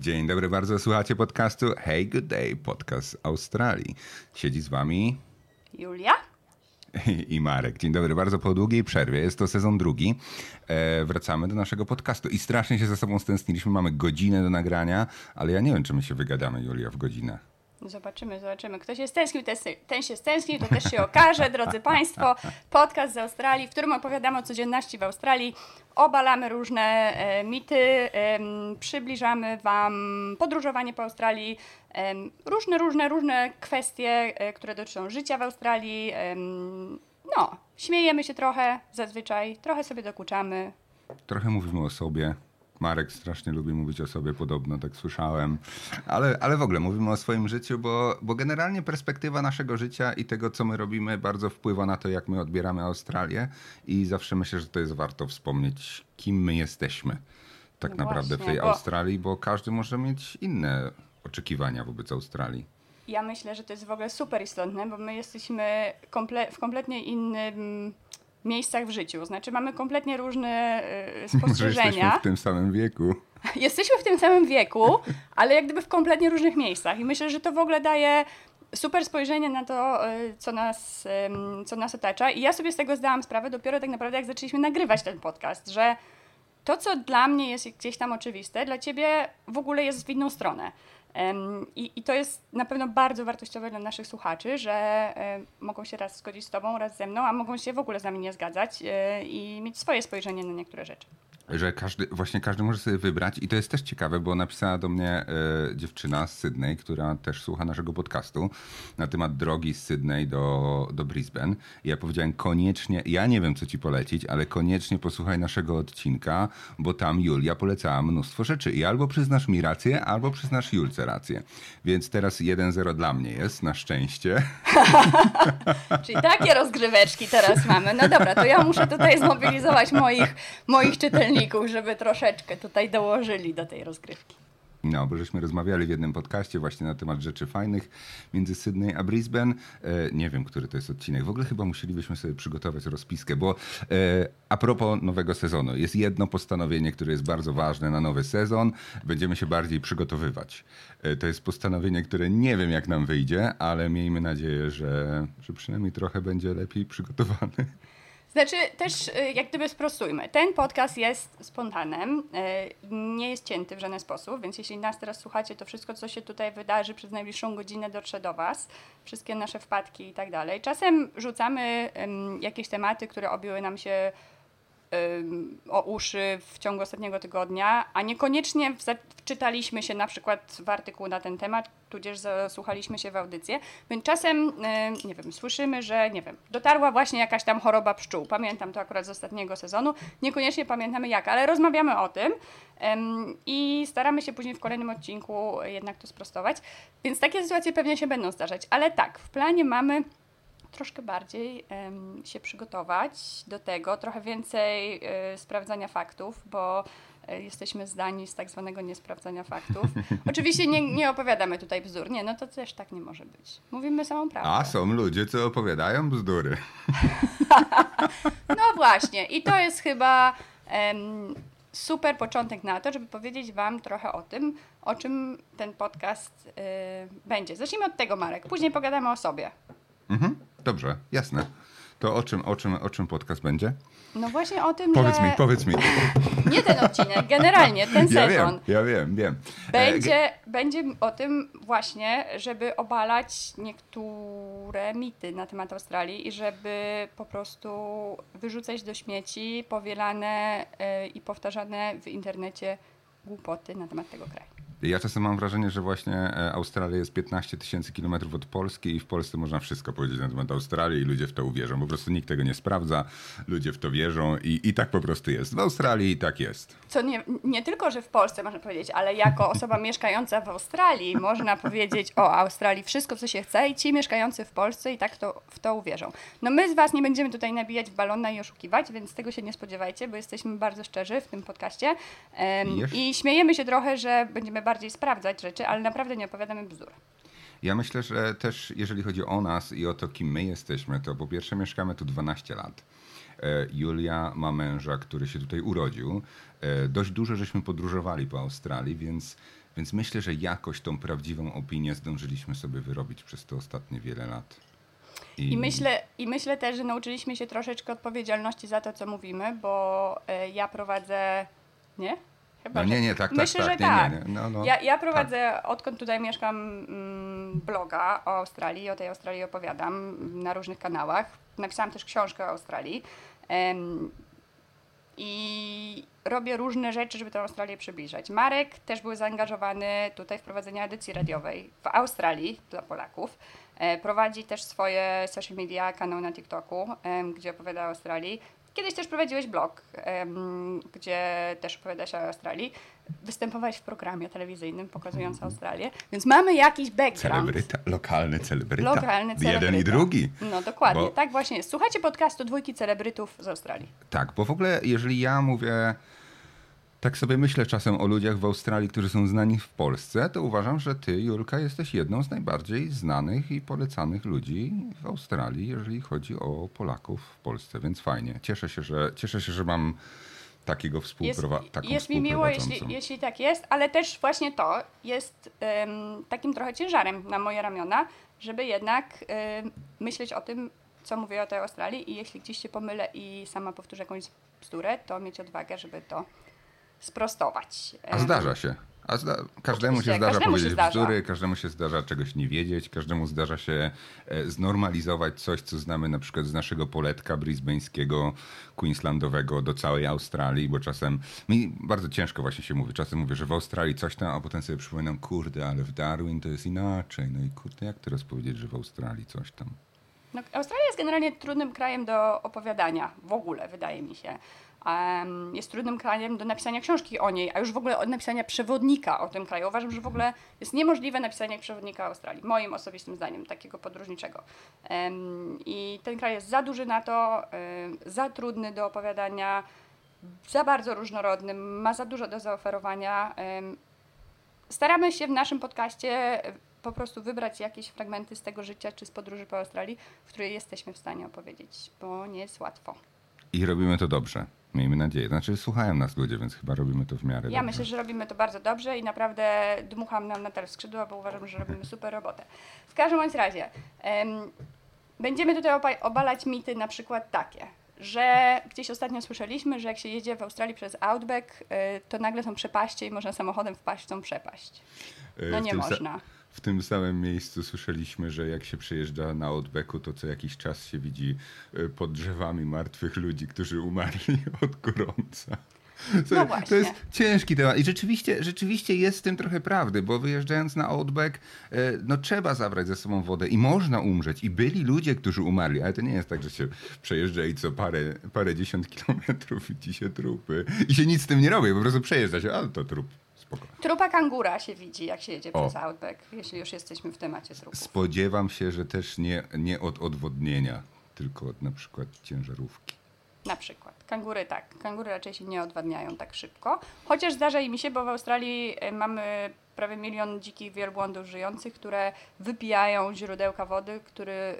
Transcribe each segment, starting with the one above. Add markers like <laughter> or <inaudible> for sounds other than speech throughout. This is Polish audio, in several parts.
Dzień dobry bardzo, słuchacie podcastu Hey Good Day, podcast z Australii. Siedzi z wami Julia? <laughs> i Marek. Dzień dobry, bardzo po długiej przerwie, jest to sezon drugi. E, wracamy do naszego podcastu i strasznie się ze sobą stęskniliśmy, mamy godzinę do nagrania, ale ja nie wiem, czy my się wygadamy, Julia, w godzinę. Zobaczymy, zobaczymy. Kto się stęsknił, ten, ten się stęsknił, to też się okaże. Drodzy Państwo, podcast z Australii, w którym opowiadamy o codzienności w Australii, obalamy różne e, mity, e, przybliżamy Wam podróżowanie po Australii, e, różne, różne, różne kwestie, e, które dotyczą życia w Australii. No, śmiejemy się trochę zazwyczaj, trochę sobie dokuczamy. Trochę mówimy o sobie. Marek strasznie lubi mówić o sobie podobno, tak słyszałem. Ale, ale w ogóle mówimy o swoim życiu, bo, bo generalnie perspektywa naszego życia i tego, co my robimy, bardzo wpływa na to, jak my odbieramy Australię. I zawsze myślę, że to jest warto wspomnieć, kim my jesteśmy tak No naprawdę w właśnie, tej bo- Australii, bo każdy może mieć inne oczekiwania wobec Australii. Ja myślę, że to jest w ogóle super istotne, bo my jesteśmy komple w kompletnie innym miejscach w życiu. Znaczy mamy kompletnie różne y, <laughs> Że jesteśmy spostrzeżenia. w tym samym wieku. <laughs> Jesteśmy w tym samym wieku, ale jak gdyby w kompletnie różnych miejscach. I myślę, że to w ogóle daje super spojrzenie na to, y, co nas, co nas otacza. I ja sobie z tego zdałam sprawę dopiero tak naprawdę, jak zaczęliśmy nagrywać ten podcast, że to, co dla mnie jest gdzieś tam oczywiste, dla ciebie w ogóle jest w inną stronę. I, I to jest na pewno bardzo wartościowe dla naszych słuchaczy, że mogą się raz zgodzić z Tobą, raz ze mną, a mogą się w ogóle z nami nie zgadzać e, i mieć swoje spojrzenie na niektóre rzeczy. Że każdy, właśnie każdy może sobie wybrać i to jest też ciekawe, bo napisała do mnie e, dziewczyna z Sydney, która też słucha naszego podcastu na temat drogi z Sydney do, do Brisbane. I ja powiedziałem koniecznie, ja nie wiem co ci polecić, ale koniecznie posłuchaj naszego odcinka, bo tam Julia polecała mnóstwo rzeczy i albo przyznasz mi rację, albo przyznasz Julce rację. Więc teraz 1-0 dla mnie jest, na szczęście. <laughs> Czyli takie rozgryweczki teraz mamy. No dobra, to ja muszę tutaj zmobilizować moich, moich czytelników, żeby troszeczkę tutaj dołożyli do tej rozgrywki. No, bo żeśmy rozmawiali w jednym podcaście właśnie na temat rzeczy fajnych między Sydney a Brisbane. E, nie wiem, który to jest odcinek. W ogóle chyba musielibyśmy sobie przygotować rozpiskę, bo e, a propos nowego sezonu, jest jedno postanowienie, które jest bardzo ważne na nowy sezon. Będziemy się bardziej przygotowywać. E, to jest postanowienie, które nie wiem, jak nam wyjdzie, ale miejmy nadzieję, że, że przynajmniej trochę będzie lepiej przygotowany. Znaczy, też y, jak gdyby sprostujmy. Ten podcast jest spontanem, y, nie jest cięty w żaden sposób, więc jeśli nas teraz słuchacie, to wszystko, co się tutaj wydarzy przez najbliższą godzinę dotrze do Was. Wszystkie nasze wpadki i tak dalej. Czasem rzucamy jakieś tematy, które obiły nam się o uszy w ciągu ostatniego tygodnia, a niekoniecznie wczytaliśmy się na przykład w artykuł na ten temat, tudzież zasłuchaliśmy się w audycję. Więc czasem, nie wiem, słyszymy, że, nie wiem, dotarła właśnie jakaś tam choroba pszczół. Pamiętam to akurat z ostatniego sezonu. Niekoniecznie pamiętamy jak, ale rozmawiamy o tym ym, i staramy się później w kolejnym odcinku jednak to sprostować. Więc takie sytuacje pewnie się będą zdarzać. Ale tak, w planie mamy troszkę bardziej się przygotować do tego, trochę więcej e, sprawdzania faktów, bo e, jesteśmy zdani z tak zwanego niesprawdzania faktów. <laughs> Oczywiście nie, nie opowiadamy tutaj bzdur, nie, no to też tak nie może być. Mówimy samą prawdę. A są ludzie, co opowiadają bzdury. <laughs> No właśnie, i to jest chyba em, super początek na to, żeby powiedzieć Wam trochę o tym, o czym ten podcast e, będzie. Zacznijmy od tego, Marek, później pogadamy o sobie. Mhm, dobrze, jasne. To o czym, o, czym, o czym podcast będzie? No właśnie o tym, Powiedz że... mi, powiedz mi. Nie ten odcinek, generalnie ten Ja sezon. wiem, ja wiem, wiem. E, Będzie, będzie o tym właśnie, żeby obalać niektóre mity na temat Australii i żeby po prostu wyrzucać do śmieci powielane y, i powtarzane w internecie głupoty na temat tego kraju. Ja czasem mam wrażenie, że właśnie e, Australia jest 15 tysięcy kilometrów od Polski i w Polsce można wszystko powiedzieć na temat Australii i ludzie w to uwierzą. Po prostu nikt tego nie sprawdza, ludzie w to wierzą i, i tak po prostu jest. W Australii tak jest. Co nie, nie tylko, że w Polsce można powiedzieć, ale jako osoba <laughs> mieszkająca w Australii można powiedzieć o Australii wszystko, co się chce i ci mieszkający w Polsce i tak to, w to uwierzą. No my z Was nie będziemy tutaj nabijać w balona i oszukiwać, więc tego się nie spodziewajcie, bo jesteśmy bardzo szczerzy w tym podcaście i śmiejemy się trochę, że będziemy bardziej sprawdzać rzeczy, ale naprawdę nie opowiadamy bzdur. Ja myślę, że też jeżeli chodzi o nas i o to, kim my jesteśmy, to po pierwsze mieszkamy tu 12 lat. E, Julia ma męża, który się tutaj urodził. E, Dość dużo żeśmy podróżowali po Australii, więc, Więc myślę, że jakoś tą prawdziwą opinię zdążyliśmy sobie wyrobić przez te ostatnie wiele lat. I, myślę, I myślę też, że nauczyliśmy się troszeczkę odpowiedzialności za to, co mówimy, bo y, ja prowadzę. Nie? Chyba, no nie, nie, tak, Myślę, tak, że tak. tak. Nie, nie, no, no, ja, ja prowadzę, tak. odkąd tutaj mieszkam, mm, bloga o Australii, o tej Australii opowiadam na różnych kanałach. Napisałam też książkę o Australii. I robię różne rzeczy, żeby tę Australię przybliżać. Marek też był zaangażowany tutaj w prowadzenie edycji radiowej w Australii dla Polaków. E, prowadzi też swoje social media, kanał na TikToku, gdzie opowiada o Australii. Kiedyś też prowadziłeś blog, gdzie też opowiada się o Australii. Występowałeś w programie telewizyjnym pokazującym Australię, więc mamy jakiś background. Celebryta, lokalny celebryta. Lokalny celebryta. Jeden i drugi. No dokładnie, bo... tak właśnie jest. Słuchajcie podcastu dwójki celebrytów z Australii. Tak, bo w ogóle jeżeli ja mówię tak sobie myślę czasem o ludziach w Australii, którzy są znani w Polsce, to uważam, że ty, Julka, jesteś jedną z najbardziej znanych i polecanych ludzi w Australii, jeżeli chodzi o Polaków w Polsce, więc fajnie. Cieszę się, że, cieszę się, że mam takiego współprowadzającego. Jest, jest mi miło, jeśli, jeśli tak jest, ale też właśnie to jest takim trochę ciężarem na moje ramiona, żeby jednak myśleć o tym, co mówię o tej Australii i jeśli gdzieś się pomylę i sama powtórzę jakąś bzdurę, to mieć odwagę, żeby to sprostować. A zdarza się. A zda każdemu Oczywiście, się zdarza każdemu powiedzieć się zdarza. bzdury, każdemu się zdarza czegoś nie wiedzieć, każdemu zdarza się e, znormalizować coś, co znamy na przykład z naszego poletka brisbane'skiego, queenslandowego do całej Australii, bo czasem mi bardzo ciężko właśnie się mówi. Czasem mówię, że w Australii coś tam, a potem sobie przypominam, kurde, ale w Darwin to jest inaczej. No i kurde, jak teraz powiedzieć, że w Australii coś tam? No, Australia jest generalnie trudnym krajem do opowiadania, w ogóle wydaje mi się jest trudnym krajem do napisania książki o niej, a już w ogóle od napisania przewodnika o tym kraju. Uważam, że w ogóle jest niemożliwe napisanie przewodnika Australii, moim osobistym zdaniem, takiego podróżniczego. I ten kraj jest za duży na to, za trudny do opowiadania, za bardzo różnorodny, ma za dużo do zaoferowania. Staramy się w naszym podcaście po prostu wybrać jakieś fragmenty z tego życia czy z podróży po Australii, w której jesteśmy w stanie opowiedzieć, bo nie jest łatwo. I robimy to dobrze. Miejmy nadzieję. Znaczy słuchają nas ludzie, więc chyba robimy to w miarę Ja dobrze. myślę, że robimy to bardzo dobrze i naprawdę dmucham nam na w skrzydła, bo uważam, że robimy super robotę. W każdym bądź razie będziemy tutaj obalać mity na przykład takie, że gdzieś ostatnio słyszeliśmy, że jak się jedzie w Australii przez Outback, y, to nagle są przepaście i można samochodem wpaść w tą przepaść. No nie można w tym samym miejscu słyszeliśmy, że jak się przejeżdża na Outbacku, to co jakiś czas się widzi e, pod drzewami martwych ludzi, którzy umarli <laughs> od gorąca. No to jest ciężki temat i rzeczywiście, rzeczywiście jest w tym trochę prawdy, bo wyjeżdżając na Outback, e, no trzeba zabrać ze sobą wodę i można umrzeć. I byli ludzie, którzy umarli, ale to nie jest tak, że się przejeżdża i co parę, parę dziesiąt kilometrów <laughs> widzi się trupy i się nic z tym nie robi, po prostu przejeżdża się, ale to trup spoko. Trupa kangura się widzi, jak się jedzie o. przez Outback, jeśli już jesteśmy w temacie trupów. Spodziewam się, że też nie, nie od odwodnienia, tylko od na przykład ciężarówki. Na przykład. Kangury tak. Kangury raczej się nie odwadniają tak szybko. Chociaż zdarza mi się, bo w Australii e, mamy prawie milion dzikich wielbłądów żyjących, które wypijają źródełka wody, który, e,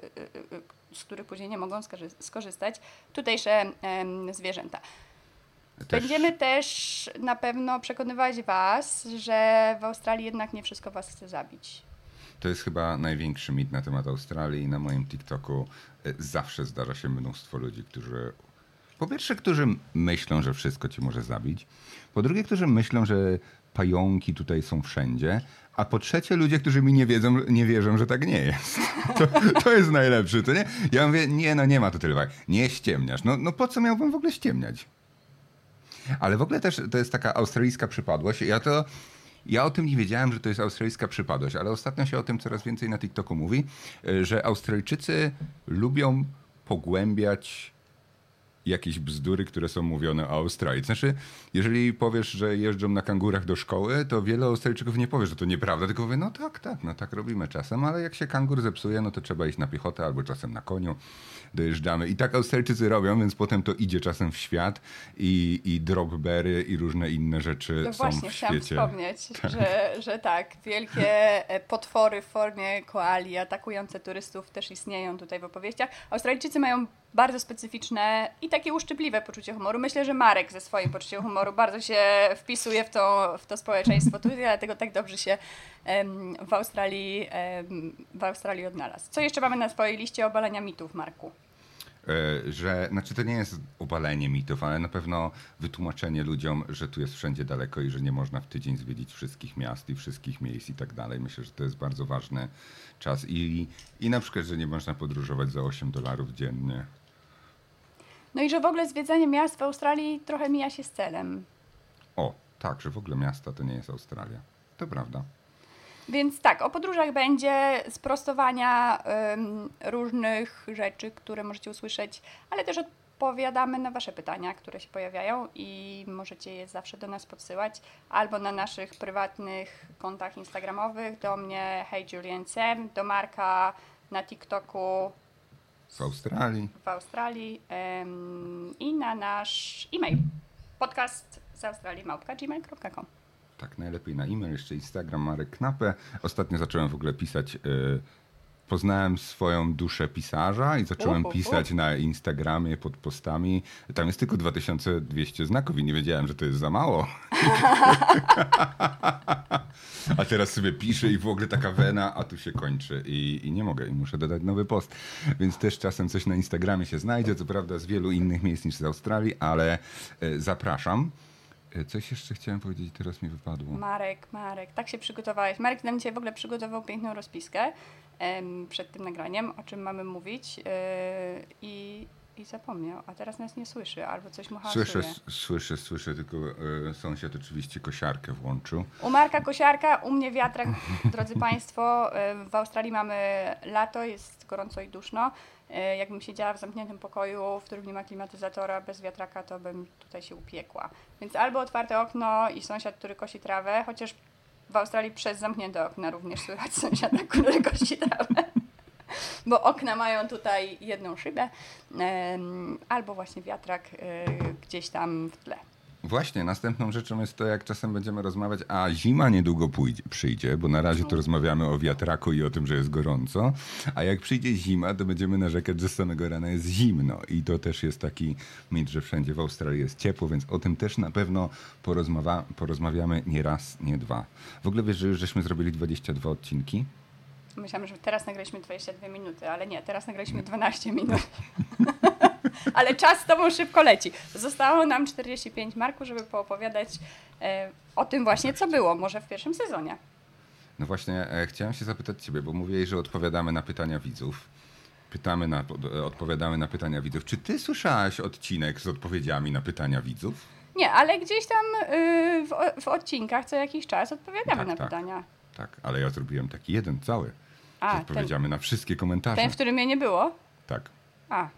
e, z których później nie mogą skorzystać tutejsze zwierzęta. Też... Będziemy też na pewno przekonywać Was, że w Australii jednak nie wszystko Was chce zabić. To jest chyba największy mit na temat Australii na moim TikToku e, zawsze zdarza się mnóstwo ludzi, którzy po pierwsze, którzy myślą, że wszystko cię może zabić. Po drugie, którzy myślą, że pająki tutaj są wszędzie. A po trzecie, ludzie, którzy mi nie wiedzą, nie wierzą, że tak nie jest. <laughs> To, to jest najlepsze, to nie? Ja mówię, nie, no nie ma to tyle wagi. Nie ściemniasz. No, no po co miałbym w ogóle ściemniać? Ale w ogóle też to jest taka australijska przypadłość. Ja to. Ja o tym nie wiedziałem, że to jest australijska przypadłość, ale ostatnio się o tym coraz więcej na TikToku mówi, e, że Australijczycy lubią pogłębiać jakieś bzdury, które są mówione o Australii. Znaczy, jeżeli powiesz, że jeżdżą na kangurach do szkoły, to wiele Australijczyków nie powie, że to nieprawda, tylko powie, no tak, tak, no tak robimy czasem, ale jak się kangur zepsuje, no to trzeba iść na piechotę albo czasem na koniu dojeżdżamy. I tak Australijczycy robią, więc potem to idzie czasem w świat i, i dropberry i różne inne rzeczy no są właśnie, w świecie. wspomnieć, tak. Że, że tak, wielkie e, potwory w formie koali atakujące turystów też istnieją tutaj w opowieściach. Australijczycy mają bardzo specyficzne i takie uszczypliwe poczucie humoru. Myślę, że Marek ze swoim poczuciem humoru bardzo się wpisuje w to, w to społeczeństwo tutaj, dlatego tak dobrze się w, Australii, w Australii odnalazł. Co jeszcze mamy na swojej liście obalenia mitów, Marku? E, że, znaczy to nie jest obalenie mitów, ale na pewno wytłumaczenie ludziom, że tu jest wszędzie daleko i że nie można w tydzień zwiedzić wszystkich miast i wszystkich miejsc i tak dalej. Myślę, że to jest bardzo ważny czas i, i na przykład, że nie można podróżować za 8 dolarów dziennie. No i że w ogóle zwiedzanie miast w Australii trochę mija się z celem. O, tak, że w ogóle miasta to nie jest Australia. To prawda. Więc tak, o podróżach będzie sprostowania ym, różnych rzeczy, które możecie usłyszeć, ale też odpowiadamy na Wasze pytania, które się pojawiają i możecie je zawsze do nas podsyłać albo na naszych prywatnych kontach instagramowych, do mnie Hey Julian Sam, do Marka na TikToku W Australii. w Australii ym, i na nasz e-mail podcast z Australii małpka gmail.com. Tak, najlepiej na e-mail, jeszcze Instagram Marek Knapę. Ostatnio zacząłem w ogóle pisać. y, poznałem swoją duszę pisarza i zacząłem pisać na Instagramie pod postami. Tam jest tylko 2200 znaków i nie wiedziałem, że to jest za mało. <laughs> a teraz sobie piszę i w ogóle taka wena, a tu się kończy i, i nie mogę i muszę dodać nowy post. Więc też czasem coś na Instagramie się znajdzie, co prawda z wielu innych miejsc niż z Australii, ale y, zapraszam. Y, Coś jeszcze chciałem powiedzieć, teraz mi wypadło. Marek, Marek, tak się przygotowałeś. Marek nam dzisiaj w ogóle przygotował piękną rozpiskę em, przed tym nagraniem, o czym mamy mówić yy, i, i zapomniał, a teraz nas nie słyszy albo coś mu Słyszę, hałasuje. s- słyszę, słyszę, tylko e, sąsiad oczywiście kosiarkę włączył. U Marka kosiarka, u mnie wiatrak, drodzy Państwo. Yy, W Australii mamy lato, jest gorąco i duszno. Yy, Jakbym siedziała w zamkniętym pokoju, w którym nie ma klimatyzatora, bez wiatraka, to bym tutaj się upiekła. Więc albo otwarte okno i sąsiad, który kosi trawę, chociaż w Australii przez zamknięte okna również słychać <laughs> sąsiada, który kosi trawę. Bo okna mają tutaj jedną szybę, albo właśnie wiatrak y, gdzieś tam w tle. Właśnie, następną rzeczą jest to, jak czasem będziemy rozmawiać, a zima niedługo pójdzie, przyjdzie, bo na razie to rozmawiamy o wiatraku i o tym, że jest gorąco, a jak przyjdzie zima, to będziemy narzekać, że z samego rana jest zimno i to też jest taki mit, że wszędzie w Australii jest ciepło, więc o tym też na pewno porozmawa- porozmawiamy nie raz, nie dwa. W ogóle wiesz, że już żeśmy zrobili 22 odcinki? Myślałam, że teraz nagraliśmy 22 minuty, ale nie, teraz nagraliśmy 12 minut. <laughs> ale czas z tobą szybko leci. Zostało nam 45 marku, żeby poopowiadać e, o tym właśnie, co było, może w pierwszym sezonie. No właśnie, e, chciałem się zapytać ciebie, bo mówiłeś, że odpowiadamy na pytania widzów. Pytamy na, e, odpowiadamy na pytania widzów. Czy ty słyszałaś odcinek z odpowiedziami na pytania widzów? Nie, ale gdzieś tam w, w odcinkach co jakiś czas odpowiadamy Tak, na tak. pytania. Tak, ale ja zrobiłem taki jeden cały. A, z ten, na wszystkie komentarze. ten, w którym mnie nie było? Tak, A,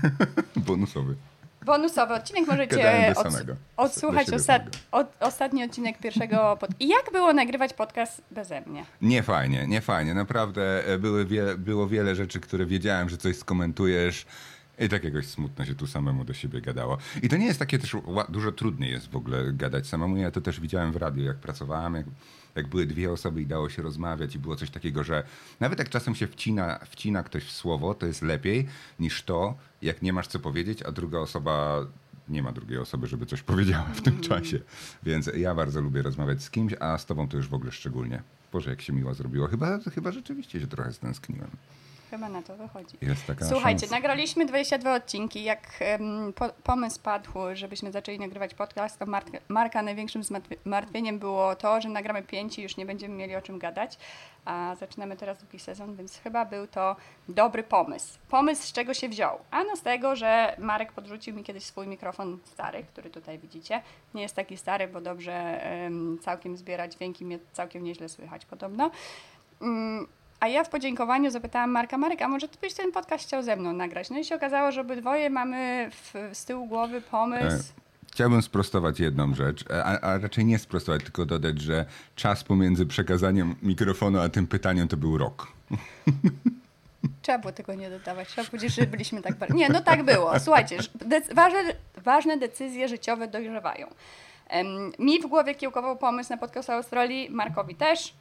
<laughs> bonusowy. bonusowy odcinek możecie ods- odsłuchać ostat- od, ostatni odcinek pierwszego pod... I jak było nagrywać podcast beze mnie? Nie fajnie, nie fajnie. Naprawdę e, były wie, było wiele rzeczy, które wiedziałem, że coś skomentujesz. I tak jakoś smutno się tu samemu do siebie gadało. I to nie jest takie też dużo trudniej jest w ogóle gadać samemu. Ja to też widziałem w radiu, jak pracowałem, jak, jak były dwie osoby i dało się rozmawiać i było coś takiego, że nawet jak czasem się wcina, wcina ktoś w słowo, to jest lepiej niż to, jak nie masz co powiedzieć, a druga osoba nie ma drugiej osoby, żeby coś <laughs> powiedziała w tym czasie. Więc ja bardzo lubię rozmawiać z kimś, a z tobą to już w ogóle szczególnie. Boże, jak się miło zrobiło. Chyba, chyba rzeczywiście się trochę stęskniłem. Chyba na to wychodzi. Jest taka Słuchajcie, szansa. nagraliśmy 22 odcinki. Jak em, po, pomysł padł, żebyśmy zaczęli nagrywać podcast, to Marka, Marka największym zmartwi- zmartwieniem było to, że nagramy pięć i już nie będziemy mieli o czym gadać. A zaczynamy teraz drugi sezon, więc chyba był to dobry pomysł. Pomysł z czego się wziął? Ano z tego, że Marek podrzucił mi kiedyś swój mikrofon stary, który tutaj widzicie. Nie jest taki stary, bo dobrze em, całkiem zbiera dźwięki, mnie całkiem nieźle słychać podobno. Mm, A ja w podziękowaniu zapytałam Marka, Marek, a może ty byś ten podcast chciał ze mną nagrać? No i się okazało, że obydwoje mamy w, z tyłu głowy pomysł. Chciałbym sprostować jedną rzecz, a, a raczej nie sprostować, tylko dodać, że czas pomiędzy przekazaniem mikrofonu a tym pytaniem to był rok. <laughs> Trzeba było tego nie dodawać. Trzeba powiedzieć, że byliśmy tak bardzo. Nie, no tak było. Słuchajcie, dec- ważne, ważne decyzje życiowe dojrzewają. Em, mi w głowie kiełkował pomysł na podcast Australii, Markowi też.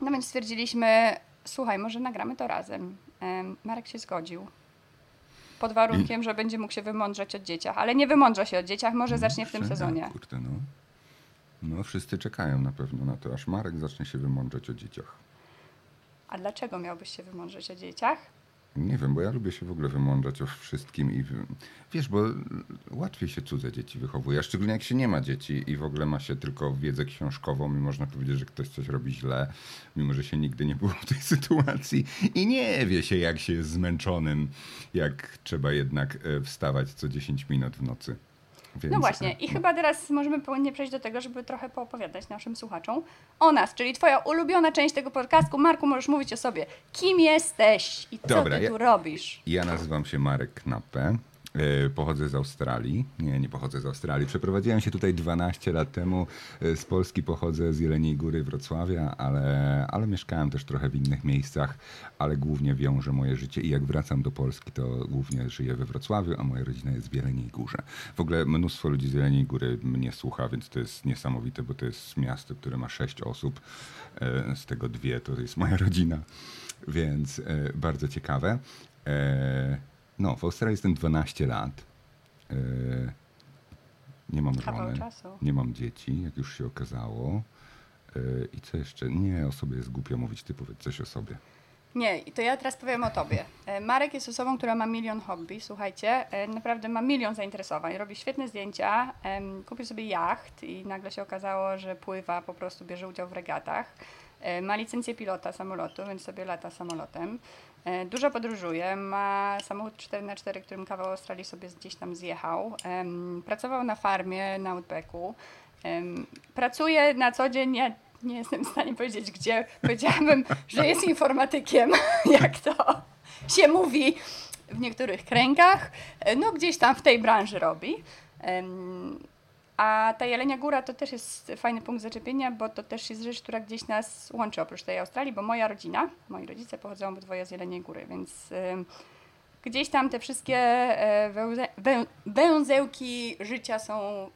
No więc stwierdziliśmy, słuchaj, może nagramy to razem. Em, Marek się zgodził. pod warunkiem, że będzie mógł się wymądrzeć od dzieciach. Ale nie wymądrza się od dzieciach, może zacznie w tym Że sezonie. Kurde, no. no, wszyscy czekają na pewno na to, aż Marek zacznie się wymądrzeć o dzieciach. A dlaczego miałbyś się wymądrzeć o dzieciach? Nie wiem, bo ja lubię się w ogóle wymądrzać o wszystkim i wiesz, bo łatwiej się cudze dzieci wychowuje, a szczególnie jak się nie ma dzieci i w ogóle ma się tylko wiedzę książkową i można powiedzieć, że ktoś coś robi źle, mimo że się nigdy nie było w tej <laughs> sytuacji i nie wie się, jak się jest zmęczonym, jak trzeba jednak e, wstawać co 10 minut w nocy. Więc, No właśnie, i chyba teraz możemy płynnie przejść do tego, żeby trochę poopowiadać naszym słuchaczom o nas, czyli twoja ulubiona część tego podcastu. Marku, możesz mówić o sobie. Kim jesteś i co Dobra, ty ja- tu robisz? Ja nazywam się Marek Knappe. E, Pochodzę z Australii. Nie, nie pochodzę z Australii. Przeprowadziłem się tutaj 12 lat temu. E, Z Polski pochodzę z Jeleniej Góry, Wrocławia, ale, ale mieszkałem też trochę w innych miejscach, ale głównie wiążę moje życie i jak wracam do Polski, to głównie żyję we Wrocławiu, a moja rodzina jest w Jeleniej Górze. W ogóle mnóstwo ludzi z Jeleniej Góry mnie słucha, więc to jest niesamowite, bo to jest miasto, które ma 6 osób. E, Z tego dwie to jest moja rodzina, więc bardzo ciekawe. No, w Australii jestem 12 lat. E, nie mam Kawał żony, czasu. nie mam dzieci, jak już się okazało. E, I co jeszcze? Nie, o sobie jest głupio mówić, ty powiedz coś o sobie. Nie, to ja teraz powiem o tobie. E, Marek jest osobą, która ma milion hobby, słuchajcie, naprawdę ma milion zainteresowań, robi świetne zdjęcia, kupił sobie jacht i nagle się okazało, że pływa, po prostu bierze udział w regatach. Ma licencję pilota samolotu, więc sobie lata samolotem. E, Dużo podróżuje, ma samochód 4x4, którym kawał Australii sobie gdzieś tam zjechał. Pracował na farmie na Outbacku. Pracuje na co dzień, ja nie jestem w stanie powiedzieć gdzie. Powiedziałabym, <laughs> że jest informatykiem, <laughs> jak to się mówi w niektórych kręgach. E, No gdzieś tam w tej branży robi. A ta Jelenia Góra to też jest fajny punkt zaczepienia, bo to też jest rzecz, która gdzieś nas łączy oprócz tej Australii, bo moja rodzina, moi rodzice pochodzą obydwoje z Jeleniej Góry, więc gdzieś tam te wszystkie e, wę, węzełki życia są e,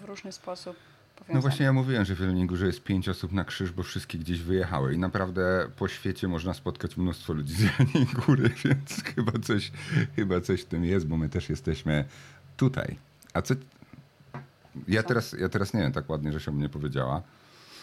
w różny sposób powiązane. No właśnie ja mówiłem, że w Jeleniej Górze jest pięć osób na krzyż, bo wszystkie gdzieś wyjechały i naprawdę po świecie można spotkać mnóstwo ludzi z Jeleniej Góry, <laughs> więc chyba coś, chyba coś w tym jest, bo my też jesteśmy tutaj. A co... Ja teraz, ja teraz nie wiem, tak ładnie, że się o mnie powiedziała.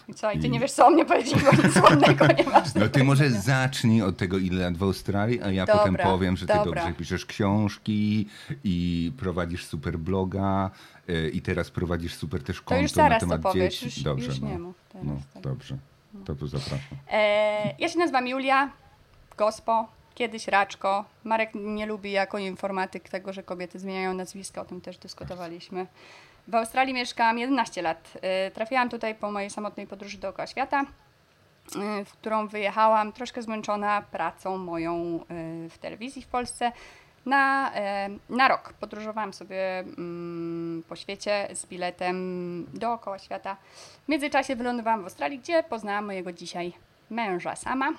I co, i ty I- nie wiesz, co o mnie powiedzieć, bo nic ładnego nie masz. No ty może zacznij od tego, ile lat w Australii, a ja Dobra, potem powiem, że ty dobra. dobrze piszesz książki i prowadzisz super bloga y, i teraz prowadzisz super też To konto już na zaraz to temat powiesz, dzieci. już, dobrze, już no. nie mów teraz. No, tak. dobrze. To tu zapraszam. E, ja się nazywam Julia, gospo, kiedyś Raczko. Marek nie lubi jako informatyk tego, że kobiety zmieniają nazwiska, o tym też dyskutowaliśmy. W Australii mieszkam 11 lat. E, trafiłam tutaj po mojej samotnej podróży dookoła świata, e, w którą wyjechałam troszkę zmęczona pracą moją e, w telewizji w Polsce. Na, na rok podróżowałam sobie mm, po świecie z biletem dookoła świata. W międzyczasie wylądowałam w Australii, gdzie poznałam mojego dzisiaj męża sama,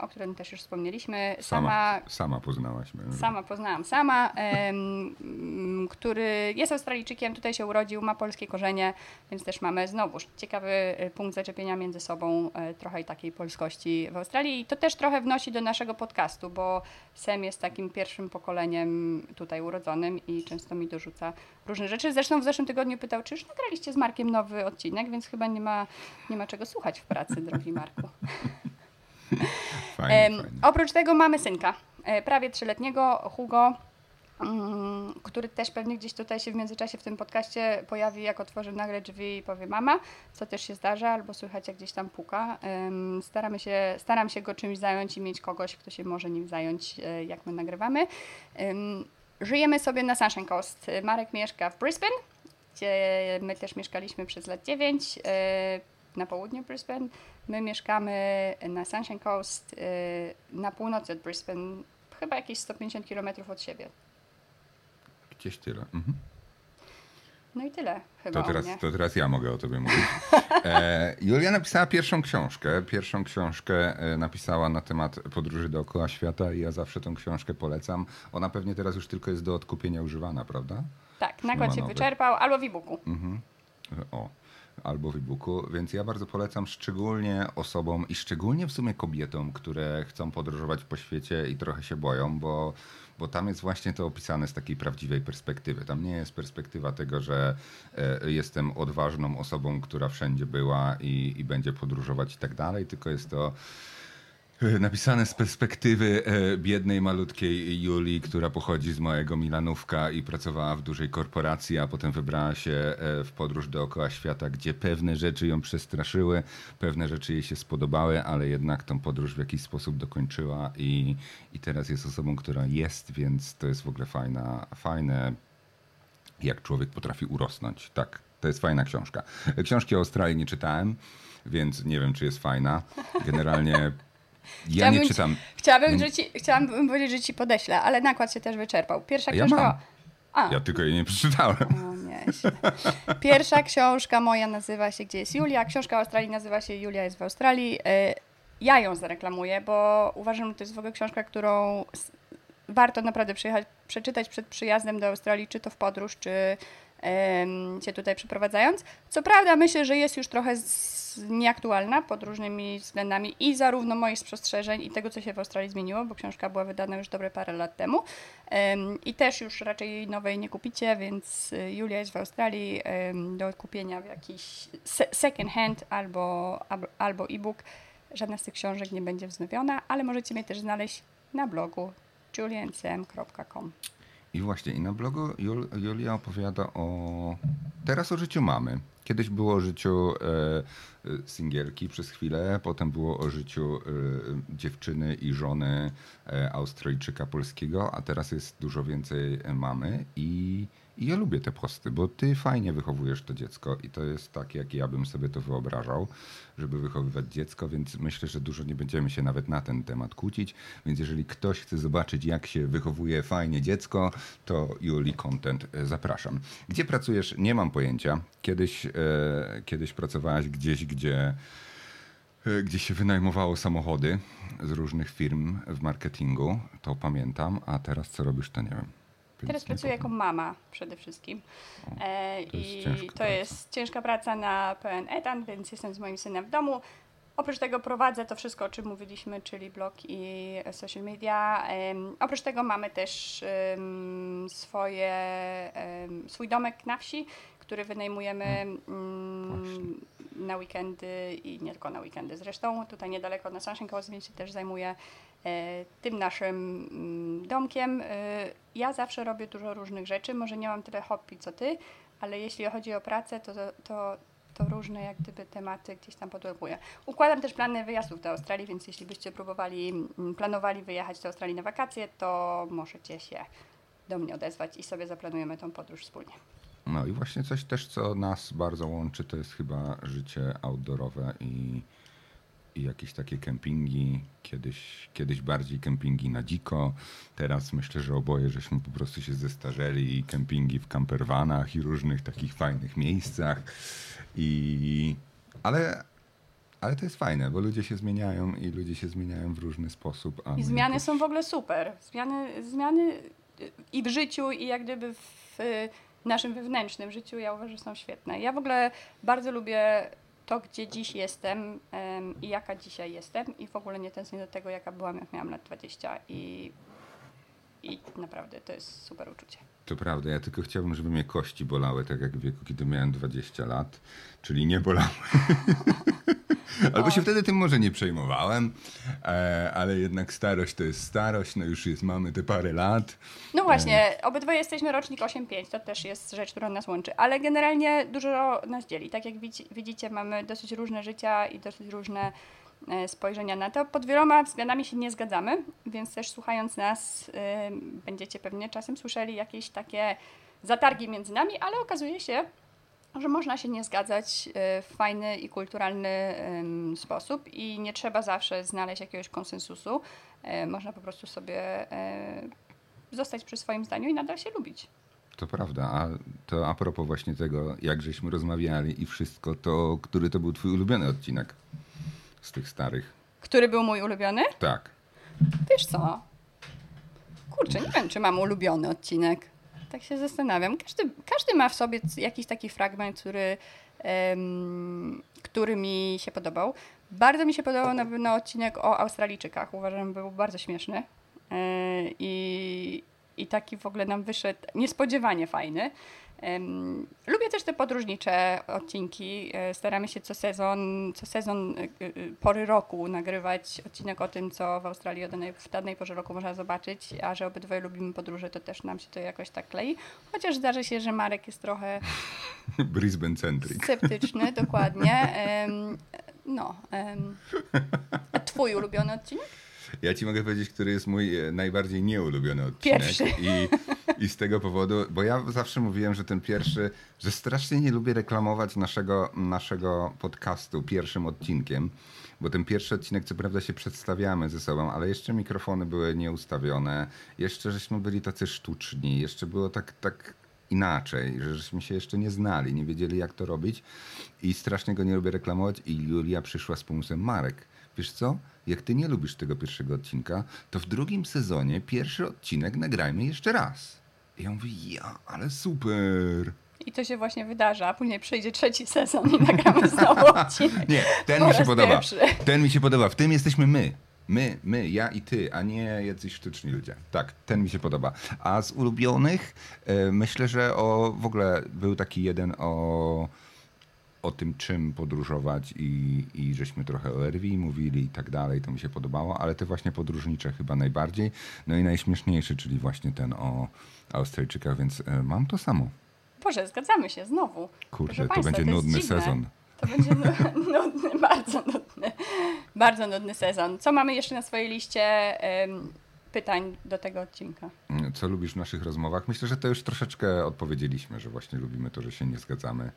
o którym też już wspomnieliśmy. Sama, Sama, sama poznałaś mnie. sama poznałam sama, który jest Australijczykiem, tutaj się urodził, ma polskie korzenie, więc też mamy znowuż ciekawy e, punkt zaczepienia między sobą, e, trochę i takiej polskości w Australii. I to też trochę wnosi do naszego podcastu, bo Sem jest takim pierwszym pokoleniem tutaj urodzonym i często mi dorzuca różne rzeczy. Zresztą w zeszłym tygodniu pytał, czy już nagraliście z Markiem nowy odcinek, więc chyba nie ma, nie ma czego słuchać w pracy, drogi Marku. <laughs> Fajnie, fajnie. oprócz tego mamy synka, e, prawie trzyletniego, Hugo, mm, który też pewnie gdzieś tutaj się w międzyczasie w tym podcaście pojawi, jak otworzy nagle drzwi i powie mama, co też się zdarza, albo słychać jak gdzieś tam puka. Staramy się, staram się go czymś zająć i mieć kogoś, kto się może nim zająć, e, jak my nagrywamy. Em, Żyjemy sobie na Sunshine Coast. Marek mieszka w Brisbane, gdzie my też mieszkaliśmy przez lat 9 e, na południu Brisbane. My mieszkamy na Sunshine Coast e, na północy od Brisbane, chyba jakieś 150 km od siebie. Gdzieś tyle. Mhm. No i tyle chyba To teraz, to teraz ja mogę o tobie mówić. <laughs> E, Julia napisała pierwszą książkę. Pierwszą książkę e, napisała na temat podróży dookoła świata i ja zawsze tą książkę polecam. Ona pewnie teraz już tylko jest do odkupienia używana, prawda? Tak, nakład się wyczerpał, albo w e-booku. Mhm. O, albo w e-booku, więc ja bardzo polecam szczególnie osobom i szczególnie w sumie kobietom, które chcą podróżować po świecie i trochę się boją, bo, bo tam jest właśnie to opisane z takiej prawdziwej perspektywy. Tam nie jest perspektywa tego, że e, jestem odważną osobą, która wszędzie była i, i będzie podróżować i tak dalej, tylko jest to <laughs> Napisane z perspektywy e, biednej, malutkiej Julii, która pochodzi z mojego Milanówka i pracowała w dużej korporacji, a potem wybrała się e, w podróż dookoła świata, gdzie pewne rzeczy ją przestraszyły, pewne rzeczy jej się spodobały, ale jednak tą podróż w jakiś sposób dokończyła i, i teraz jest osobą, która jest, więc to jest w ogóle fajna, fajne, jak człowiek potrafi urosnąć. Tak, to jest fajna książka. Książki o Australii nie czytałem, więc nie wiem, czy jest fajna. Generalnie ja chciałabym, nie czytam. Chciałabym, że ci, chciałabym powiedzieć, że ci podeślę, ale nakład się też wyczerpał. Pierwsza ja książka. A. Ja tylko jej nie przeczytałem. O, nie, Pierwsza książka moja nazywa się Gdzie jest Julia? Książka o Australii nazywa się Julia jest w Australii. E, ja ją zareklamuję, bo uważam, że to jest w ogóle książka, którą warto naprawdę przyjechać, przeczytać przed przyjazdem do Australii, czy to w podróż, czy się tutaj przeprowadzając. Co prawda myślę, że jest już trochę nieaktualna pod różnymi względami i zarówno moich spostrzeżeń i tego, co się w Australii zmieniło, bo książka była wydana już dobre parę lat temu i też już raczej nowej nie kupicie, więc y, Julia jest w Australii do kupienia w jakiś second hand albo, albo e-book. Żadna z tych książek nie będzie wznowiona, ale możecie mnie też znaleźć na blogu juliancm.com. I właśnie, i na blogu Jul, Julia opowiada o teraz o życiu mamy. Kiedyś było o życiu e, e, singielki przez chwilę, potem było o życiu e, dziewczyny i żony e, Australijczyka polskiego, a teraz jest dużo więcej mamy i i ja lubię te posty, bo ty fajnie wychowujesz to dziecko i to jest tak, jak ja bym sobie to wyobrażał, żeby wychowywać dziecko, więc myślę, że dużo nie będziemy się nawet na ten temat kłócić. Więc jeżeli ktoś chce zobaczyć, jak się wychowuje fajnie dziecko, to Juli Content e, zapraszam. Gdzie pracujesz? Nie mam pojęcia. Kiedyś, e, kiedyś pracowałaś gdzieś, gdzie e, gdzie się wynajmowało samochody z różnych firm w marketingu, to pamiętam, a teraz co robisz, to nie wiem. Teraz pracuję jako mama przede wszystkim. E, to I to praca. jest ciężka praca na pełen etat, więc jestem z moim synem w domu. Oprócz tego prowadzę to wszystko, o czym mówiliśmy, czyli blog i social media. Um, oprócz tego mamy też um, swoje, um, swój domek na wsi, który wynajmujemy mm, na weekendy i nie tylko na weekendy. Zresztą tutaj niedaleko na Sunshine Coast, więc się też zajmuję e, tym naszym mm, domkiem. E, ja zawsze robię dużo różnych rzeczy, może nie mam tyle hobby co ty, ale jeśli chodzi o pracę, to, to, to różne jak gdyby tematy gdzieś tam podłapuję. Układam też plany wyjazdów do Australii, więc jeśli byście próbowali, mm, planowali wyjechać do Australii na wakacje, to możecie się do mnie odezwać i sobie zaplanujemy tą podróż wspólnie. No i właśnie coś też, co nas bardzo łączy, to jest chyba życie outdoorowe i, i jakieś takie kempingi. Kiedyś, kiedyś bardziej kempingi na dziko. Teraz myślę, że oboje żeśmy po prostu się zestarzeli i kempingi w campervanach i różnych takich fajnych miejscach. I, ale, ale to jest fajne, bo ludzie się zmieniają i ludzie się zmieniają w różny sposób. I zmiany jakoś... są w ogóle super. Zmiany, zmiany i w życiu, i jak gdyby w naszym wewnętrznym życiu, ja uważam, że są świetne. Ja w ogóle bardzo lubię to, gdzie dziś jestem um, i jaka dzisiaj jestem i w ogóle nie tęsknię do tego, jaka byłam, jak miałam lat 20 i, i naprawdę to jest super uczucie. To prawda, ja tylko chciałbym, żeby mnie kości bolały, tak jak w wieku, kiedy miałem 20 lat, czyli nie bolały. <laughs> Albo się wtedy tym może nie przejmowałem, e, ale jednak starość to jest starość, no już jest, mamy te parę lat. No właśnie, e... obydwoje jesteśmy rocznik 8-5, to też jest rzecz, która nas łączy, ale generalnie dużo nas dzieli. Tak jak widzicie, mamy dosyć różne życia i dosyć różne e, spojrzenia na to. Pod wieloma względami się nie zgadzamy, więc też słuchając nas, będziecie pewnie czasem słyszeli jakieś takie zatargi między nami, ale okazuje się, że można się nie zgadzać e, w fajny i kulturalny sposób i nie trzeba zawsze znaleźć jakiegoś konsensusu. E, można po prostu sobie e, zostać przy swoim zdaniu i nadal się lubić. To prawda, a to a propos właśnie tego, jak żeśmy rozmawiali i wszystko, to który to był twój ulubiony odcinek z tych starych? Który był mój ulubiony? Tak. Wiesz co? Kurczę, nie wiem, czy mam ulubiony odcinek. Tak się zastanawiam. Każdy, każdy ma w sobie jakiś taki fragment, który, um, który mi się podobał. Bardzo mi się podobał na pewno odcinek o Australijczykach. Uważam, był bardzo śmieszny. Yy, I, I taki w ogóle nam wyszedł niespodziewanie fajny. Lubię też te podróżnicze odcinki. E, staramy się co sezon, co sezon e, e, pory roku nagrywać odcinek o tym, co w Australii w danej porze roku można zobaczyć, a że obydwoje lubimy podróże, to też nam się to jakoś tak klei. Chociaż zdarzy się, że Marek jest trochę <laughs> Brisbane centric. Sceptyczny, <laughs> dokładnie. No. A twój ulubiony odcinek? Ja ci mogę powiedzieć, który jest mój najbardziej nieulubiony odcinek. Pierwszy. I i z tego powodu, bo ja zawsze mówiłem, że ten pierwszy, że strasznie nie lubię reklamować naszego, naszego podcastu pierwszym odcinkiem, bo ten pierwszy odcinek, co prawda, się przedstawiamy ze sobą, ale jeszcze mikrofony były nieustawione, jeszcze żeśmy byli tacy sztuczni, jeszcze było tak, tak inaczej, że żeśmy się jeszcze nie znali, nie wiedzieli jak to robić i strasznie go nie lubię reklamować i Julia przyszła z pomysłem Marek, wiesz co, jak ty nie lubisz tego pierwszego odcinka, to w drugim sezonie pierwszy odcinek nagrajmy jeszcze raz. I ja mówię, ja, ale super. I to się właśnie wydarza, a później przyjdzie trzeci sezon i nagramy znowu <laughs> odcinek. Nie, ten mi się podoba. Pierwszy. Ten mi się podoba. W tym jesteśmy my. My, my, ja i ty, a nie jacyś sztyczni ludzie. Tak, ten mi się podoba. A z ulubionych e, myślę, że o, w ogóle był taki jeden o, o tym, czym podróżować i, i żeśmy trochę o RV mówili i tak dalej. To mi się podobało, ale te właśnie podróżnicze chyba najbardziej. No i najśmieszniejszy, czyli właśnie ten o Australijczykach, więc e, mam to samo. Boże, zgadzamy się znowu. Kurde, to będzie to nudny sezon. To będzie <laughs> nudny, bardzo nudny, bardzo nudny sezon. Co mamy jeszcze na swojej liście pytań do tego odcinka? Co lubisz w naszych rozmowach? Myślę, że to już troszeczkę odpowiedzieliśmy, że właśnie lubimy to, że się nie zgadzamy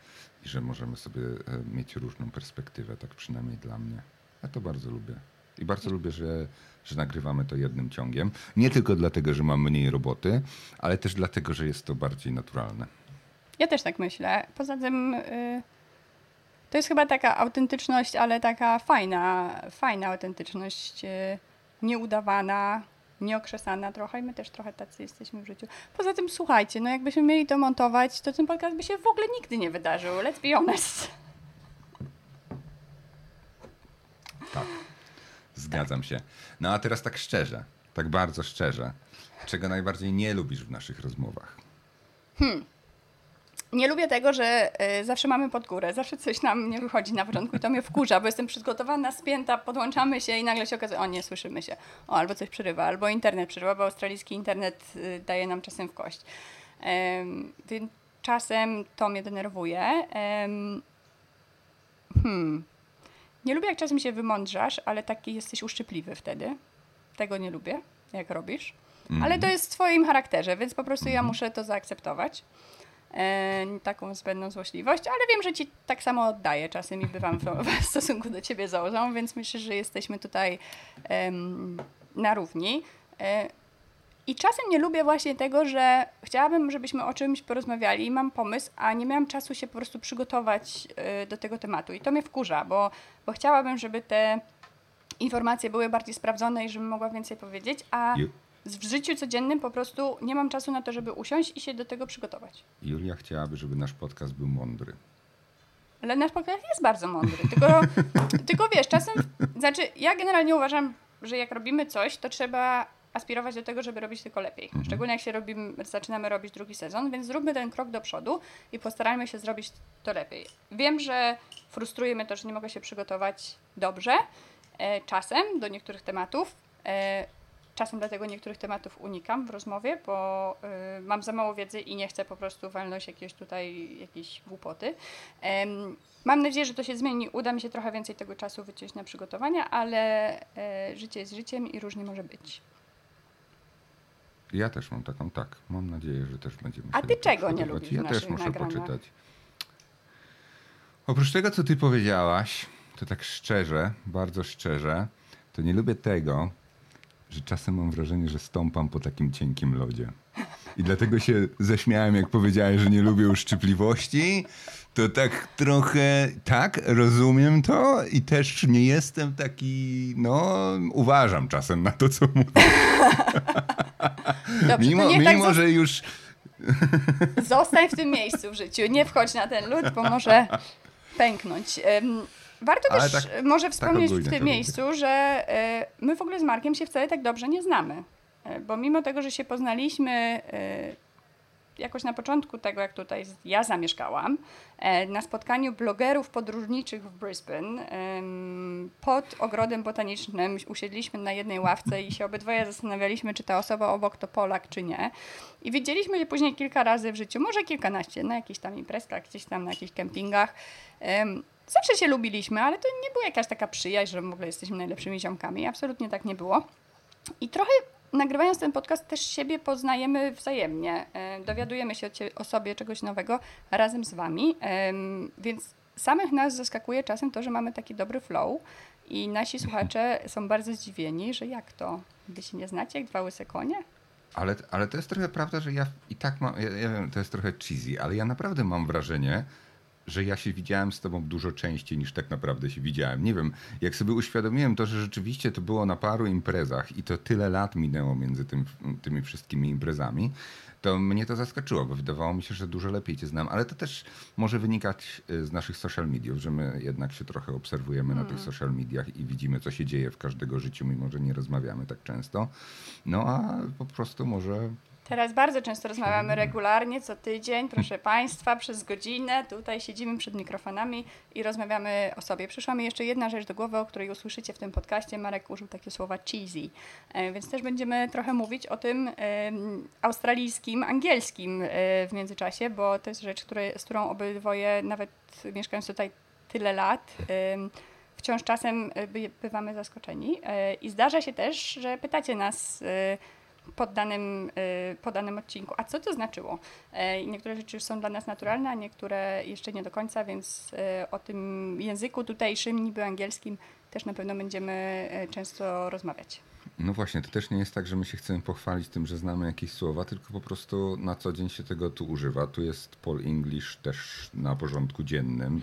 i że możemy sobie e, mieć różną perspektywę, tak przynajmniej dla mnie. Ja to bardzo lubię. I bardzo lubię, że że nagrywamy to jednym ciągiem. Nie tylko dlatego, że mam mniej roboty, ale też dlatego, że jest to bardziej naturalne. Ja też tak myślę. Poza tym yy, to jest chyba taka autentyczność, ale taka fajna, fajna autentyczność, yy, nieudawana, nieokrzesana trochę i my też trochę tacy jesteśmy w życiu. Poza tym słuchajcie, no jakbyśmy mieli to montować, to ten podcast by się w ogóle nigdy nie wydarzył. Let's be honest. Tak. Zgadzam się. No a teraz tak szczerze, tak bardzo szczerze. Czego najbardziej nie lubisz w naszych rozmowach? Hmm. Nie lubię tego, że y, zawsze mamy pod górę, zawsze coś nam nie wychodzi na początku i to mnie wkurza, bo jestem przygotowana, spięta, podłączamy się i nagle się okazuje, o nie, słyszymy się, o albo coś przerywa, albo internet przerywa, bo australijski internet y, daje nam czasem w kość. więc czasem to mnie denerwuje. hmm. Nie lubię, jak czasem się wymądrzasz, ale taki jesteś uszczypliwy wtedy. Tego nie lubię, jak robisz. Ale to jest w twoim charakterze, więc po prostu ja mhm. muszę to zaakceptować. E, taką zbędną złośliwość, ale wiem, że ci tak samo oddaję czasem i bywam w, <laughs> w stosunku do ciebie założą, więc myślę, że jesteśmy tutaj na równi. E, i czasem nie lubię właśnie tego, że chciałabym, żebyśmy o czymś porozmawiali, mam pomysł, a nie miałam czasu się po prostu przygotować y, do tego tematu. I to mnie wkurza, bo, bo chciałabym, żeby te informacje były bardziej sprawdzone i żebym mogła więcej powiedzieć, a w życiu codziennym po prostu nie mam czasu na to, żeby usiąść i się do tego przygotować. Julia chciałaby, żeby nasz podcast był mądry. Ale nasz podcast jest bardzo mądry, tylko, <laughs> tylko wiesz, czasem, znaczy ja generalnie uważam, że jak robimy coś, to trzeba aspirować do tego, żeby robić tylko lepiej. Mhm. Szczególnie jak się robimy, zaczynamy robić drugi sezon, więc zróbmy ten krok do przodu i postarajmy się zrobić to lepiej. Wiem, że frustruje mnie to, że nie mogę się przygotować dobrze e, czasem do niektórych tematów. E, czasem dlatego niektórych tematów unikam w rozmowie, bo y, mam za mało wiedzy i nie chcę po prostu walnąć jakieś tutaj jakieś głupoty. mam nadzieję, że to się zmieni. Uda mi się trochę więcej tego czasu wyciąć na przygotowania, ale y, życie jest życiem i różnie może być. Ja też mam taką, tak. Mam nadzieję, że też będziemy. A ty czego nie lubisz? Ja też muszę nagraniach? poczytać. Oprócz tego, co ty powiedziałaś, to tak szczerze, bardzo szczerze, to nie lubię tego, że czasem mam wrażenie, że stąpam po takim cienkim lodzie. I dlatego się ześmiałem, jak powiedziałeś, że nie lubię uszczypliwości. To tak trochę, tak, rozumiem to i też nie jestem taki, no, uważam czasem na to, co mówię. <laughs> Dobrze, mimo, tak mimo tak że już Zostań w tym miejscu w życiu, nie wchodź na ten lód, bo może pęknąć. Warto Ale też tak- może wspomnieć ogólnie w tym miejscu, że e, my w ogóle z Markiem się wcale tak dobrze nie znamy. E, Bo mimo tego, że się poznaliśmy e, jakoś na początku tego, jak tutaj ja zamieszkałam, e, na spotkaniu blogerów podróżniczych w Brisbane pod ogrodem botanicznym usiedliśmy na jednej ławce i się obydwoje zastanawialiśmy, czy ta osoba obok to Polak, czy nie. I widzieliśmy się później kilka razy w życiu, może kilkanaście, na jakichś tam imprezkach, gdzieś tam na jakichś kempingach. Zawsze się lubiliśmy, ale to nie była jakaś taka przyjaźń, że w ogóle jesteśmy najlepszymi ziomkami. Absolutnie tak nie było. I trochę nagrywając ten podcast też siebie poznajemy wzajemnie. E, Dowiadujemy się o, sobie czegoś nowego razem z wami. Więc samych nas zaskakuje czasem to, że mamy taki dobry flow i nasi słuchacze <laughs> są bardzo zdziwieni, że jak to? Wy się nie znacie jak dwa łyse konie? Ale, ale to jest trochę prawda, że ja i tak mam, ja, ja wiem, to jest trochę cheesy, ale ja naprawdę mam wrażenie, że ja się widziałem z tobą dużo częściej niż tak naprawdę się widziałem. Nie wiem, jak sobie uświadomiłem to, że rzeczywiście to było na paru imprezach i to tyle lat minęło między tym, tymi wszystkimi imprezami, to mnie to zaskoczyło, bo wydawało mi się, że dużo lepiej cię znam, ale to też może wynikać y, z naszych social mediów, że my jednak się trochę obserwujemy na tych social mediach i widzimy, co się dzieje w każdego życiu, mimo że nie rozmawiamy tak często. No a po prostu może Teraz bardzo często rozmawiamy regularnie, co tydzień, proszę Państwa, przez godzinę. Tutaj siedzimy przed mikrofonami i rozmawiamy o sobie. Przyszła mi jeszcze jedna rzecz do głowy, o której usłyszycie w tym podcaście. Marek użył takiego słowa cheesy, E, więc też będziemy trochę mówić o tym australijskim, angielskim e, w międzyczasie, bo to jest rzecz, które, z którą obydwoje, nawet mieszkając tutaj tyle lat, wciąż czasem e, by, bywamy zaskoczeni. I zdarza się też, że pytacie nas pod danym, y, po danym odcinku. A co to znaczyło? E, Niektóre rzeczy już są dla nas naturalne, a niektóre jeszcze nie do końca, więc e, o tym języku tutejszym, niby angielskim, też na pewno będziemy e, często rozmawiać. No właśnie, to też nie jest tak, że my się chcemy pochwalić tym, że znamy jakieś słowa, tylko po prostu na co dzień się tego tu używa. Tu jest Pol English też na porządku dziennym.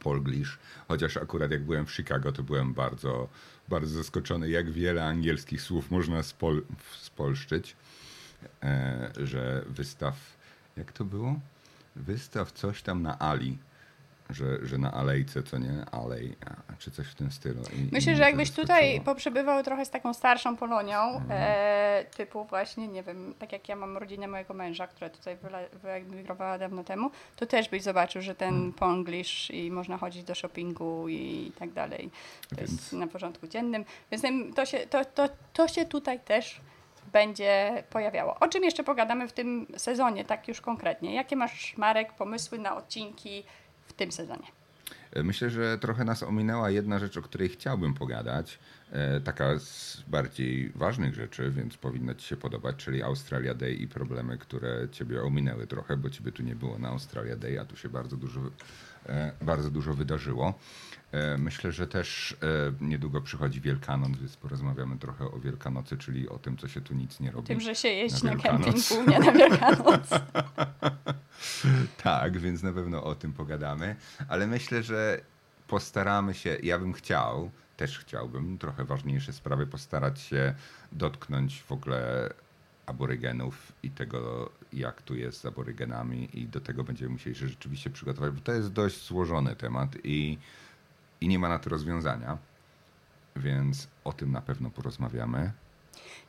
Polglish, chociaż akurat jak byłem w Chicago, to byłem bardzo, bardzo zaskoczony, jak wiele angielskich słów można spol, spolszczyć, e, że wystaw, jak to było? Wystaw coś tam na Ali, że, że na alejce, co nie? Alej, a, czy coś w tym stylu. I, i Myślę, mnie że jakbyś tutaj poprzebywał trochę z taką starszą Polonią, e, typu właśnie, nie wiem, tak jak ja mam rodzinę mojego męża, która tutaj wyemigrowała dawno temu, to też byś zobaczył, że ten ponglish i można chodzić do shoppingu i tak dalej. To Więc- jest na porządku dziennym. Więc to się, to, to, to się tutaj też będzie pojawiało. O czym jeszcze pogadamy w tym sezonie, tak już konkretnie? Jakie masz, Marek, pomysły na odcinki tym sezonie? Myślę, że trochę nas ominęła jedna rzecz, o której chciałbym pogadać. E, taka z bardziej ważnych rzeczy, więc powinna Ci się podobać, czyli Australia Day i problemy, które Ciebie ominęły trochę, bo Ciebie tu nie było na Australia Day, a tu się bardzo dużo, e, bardzo dużo wydarzyło. E, myślę, że też e, niedługo przychodzi Wielkanoc, więc porozmawiamy trochę o Wielkanocy, czyli o tym, co się tu nic nie robi. Tym, że się jeździ Na na, kemping Wielkanoc. głównie na Wielkanoc. <laughs> Tak, więc na pewno o tym pogadamy, ale myślę, że postaramy się, ja bym chciał, też chciałbym, trochę ważniejsze sprawy postarać się dotknąć w ogóle aborygenów i tego, jak tu jest z aborygenami i do tego będziemy musieli się rzeczywiście przygotować, bo to jest dość złożony temat i, i nie ma na to rozwiązania, więc o tym na pewno porozmawiamy.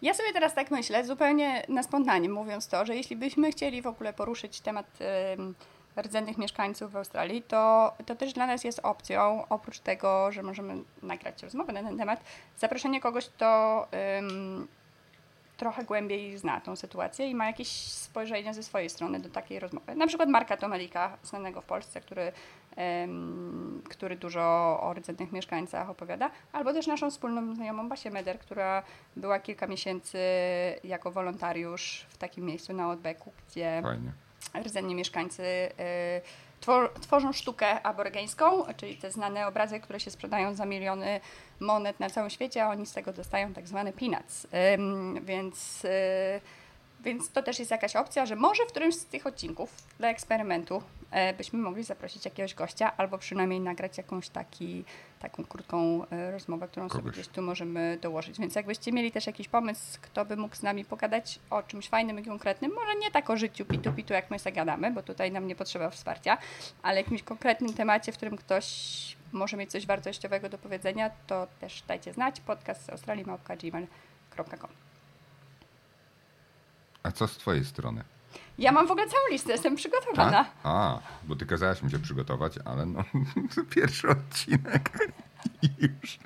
Ja sobie teraz tak myślę, zupełnie na spontanie mówiąc to, że jeśli byśmy chcieli w ogóle poruszyć temat rdzennych mieszkańców w Australii, to, to też dla nas jest opcją, oprócz tego, że możemy nagrać rozmowę na ten temat, zaproszenie kogoś, kto trochę głębiej zna tą sytuację i ma jakieś spojrzenie ze swojej strony do takiej rozmowy. Na przykład Marka Tomelika, znanego w Polsce, który, em, który dużo o rdzennych mieszkańcach opowiada, albo też naszą wspólną znajomą Basię Meder, która była kilka miesięcy jako wolontariusz w takim miejscu na Outbacku, gdzie Fajnie. rdzenni mieszkańcy y, tworzą sztukę aborygeńską, czyli te znane obrazy, które się sprzedają za miliony monet na całym świecie, a oni z tego dostają tak zwane peanuts. Więc y, Więc to też jest jakaś opcja, że może w którymś z tych odcinków dla eksperymentu byśmy mogli zaprosić jakiegoś gościa, albo przynajmniej nagrać jakąś taki, taką krótką e, rozmowę, którą sobie Kogoś. gdzieś tu możemy dołożyć. Więc jakbyście mieli też jakiś pomysł, kto by mógł z nami pogadać o czymś fajnym i konkretnym, może nie tak o życiu pitu pitu, jak my zagadamy, bo tutaj nam nie potrzeba wsparcia, ale jakimś konkretnym temacie, w którym ktoś może mieć coś wartościowego do powiedzenia, to też dajcie znać. Podcast z Australii, małpka, gmail.com. A co z twojej strony? Ja mam w ogóle całą listę, jestem przygotowana. Tak? A, bo ty kazałaś mi się przygotować, ale no, to <laughs> pierwszy odcinek i <laughs> już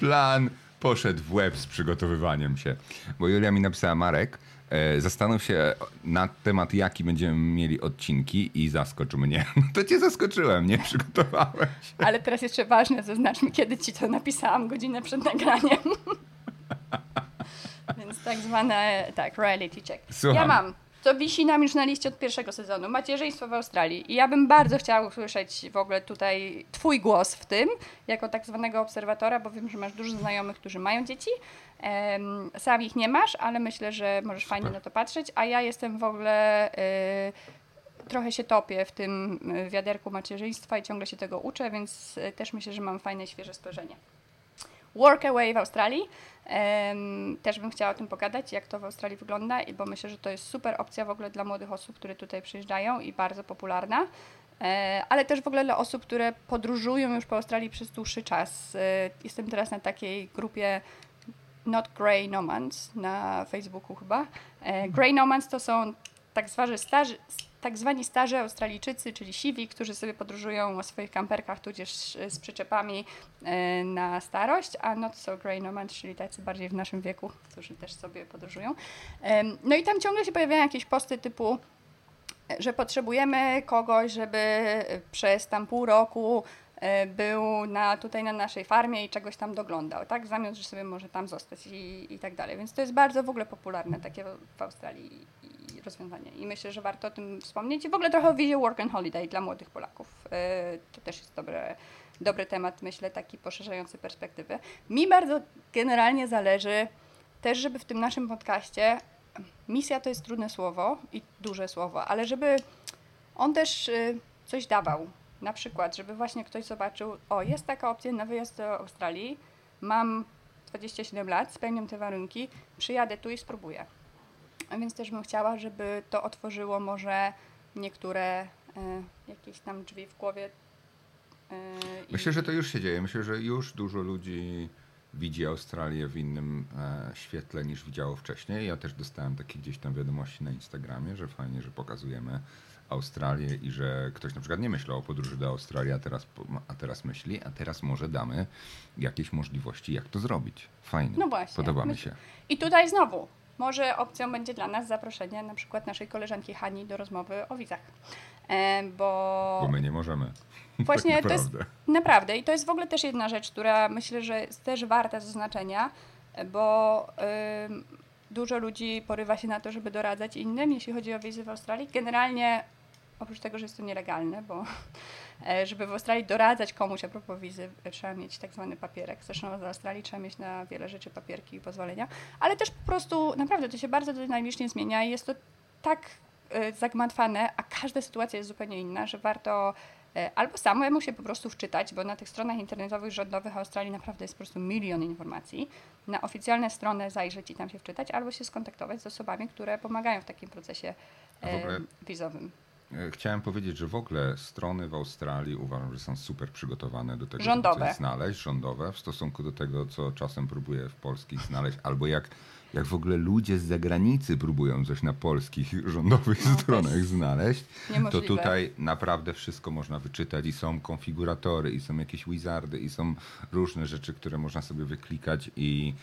plan poszedł w łeb z przygotowywaniem się. Bo Julia mi napisała, Marek, e, zastanów się na temat, jaki będziemy mieli odcinki i zaskocz mnie. <laughs> No to cię zaskoczyłem, nie przygotowałeś. Ale teraz jeszcze ważne, zaznaczmy, kiedy ci to napisałam, godzinę przed nagraniem. Więc tak zwane, tak, reality check. Słucham. Ja mam. To wisi nam już na liście od pierwszego sezonu. Macierzyństwo w Australii. I ja bym bardzo chciała usłyszeć w ogóle tutaj twój głos w tym, jako tak zwanego obserwatora, bo wiem, że masz dużo znajomych, którzy mają dzieci. Sam ich nie masz, ale myślę, że możesz fajnie na to patrzeć. A ja jestem w ogóle... y, trochę się topię w tym y, wiaderku macierzyństwa i ciągle się tego uczę, więc y, też myślę, że mam fajne, świeże spojrzenie. Workaway w Australii. Też bym chciała o tym pogadać, jak to w Australii wygląda, bo myślę, że to jest super opcja w ogóle dla młodych osób, które tutaj przyjeżdżają i bardzo popularna. E, ale też w ogóle dla osób, które podróżują już po Australii przez dłuższy czas. E, Jestem teraz na takiej grupie Not Grey Nomads na Facebooku chyba. E, Grey Nomads to są tak tak zwani starzy Australijczycy, czyli siwi, którzy sobie podróżują o swoich kamperkach, tudzież z przyczepami e, na starość, a Not So Grey Nomads, czyli tacy bardziej w naszym wieku, którzy też sobie podróżują. No i tam ciągle się pojawiają jakieś posty typu że potrzebujemy kogoś, żeby przez tam pół roku e, był na, tutaj na naszej farmie i czegoś tam doglądał, tak? W zamian, że sobie może tam zostać i, i tak dalej. Więc to jest bardzo w ogóle popularne takie w Australii rozwiązanie. I myślę, że warto o tym wspomnieć. I w ogóle trochę o wizie Work and Holiday dla młodych Polaków. E, To też jest dobre, dobry temat, myślę, taki poszerzający perspektywy. Mi bardzo generalnie zależy też, żeby w tym naszym podcaście misja to jest trudne słowo i duże słowo, ale żeby on też y, coś dawał. Na przykład, żeby właśnie ktoś zobaczył, o, jest taka opcja na wyjazd do Australii, mam 27 lat, spełniam te warunki, przyjadę tu i spróbuję. A więc też bym chciała, żeby to otworzyło może niektóre y, jakieś tam drzwi w głowie. y, i- Myślę, że to już się dzieje. Myślę, że już dużo ludzi widzi Australię w innym e, świetle niż widziało wcześniej. Ja też dostałem takie gdzieś tam wiadomości na Instagramie, że fajnie, że pokazujemy Australię i że ktoś na przykład nie myślał o podróży do Australii, a teraz, a teraz myśli, a teraz może damy jakieś możliwości, jak to zrobić. Fajnie. No właśnie. Podoba mi się. I tutaj znowu, może opcją będzie dla nas zaproszenie na przykład naszej koleżanki Hani do rozmowy o wizach. E, bo Bo my nie możemy. <laughs> właśnie tak to jest naprawdę. i to jest w ogóle też jedna rzecz, która myślę, że jest też warta zaznaczenia, bo dużo ludzi porywa się na to, żeby doradzać innym, jeśli chodzi o wizy w Australii. Generalnie oprócz tego, że jest to nielegalne, bo żeby w Australii doradzać komuś a propos wizy, e, trzeba mieć tak zwany papierek. Zresztą w Australii trzeba mieć na wiele rzeczy papierki i pozwolenia, ale też po prostu naprawdę to się bardzo dynamicznie zmienia i jest to tak e, zagmatwane, a każda sytuacja jest zupełnie inna, że warto e, albo samemu się po prostu wczytać, bo na tych stronach internetowych rządowych Australii naprawdę jest po prostu milion informacji. Na oficjalne strony zajrzeć i tam się wczytać, albo się skontaktować z osobami, które pomagają w takim procesie e, wizowym. E, Chciałem powiedzieć, że w ogóle strony w Australii uważam, że są super przygotowane do tego, Rządowe. żeby coś znaleźć, rządowe, w stosunku do tego, co czasem próbuję w polskich znaleźć, albo jak, jak w ogóle ludzie z zagranicy próbują coś na polskich <laughs> rządowych No, to stronach znaleźć, to Niemożliwe. tutaj naprawdę wszystko można wyczytać i są konfiguratory, i są jakieś wizardy, i są różne rzeczy, które można sobie wyklikać i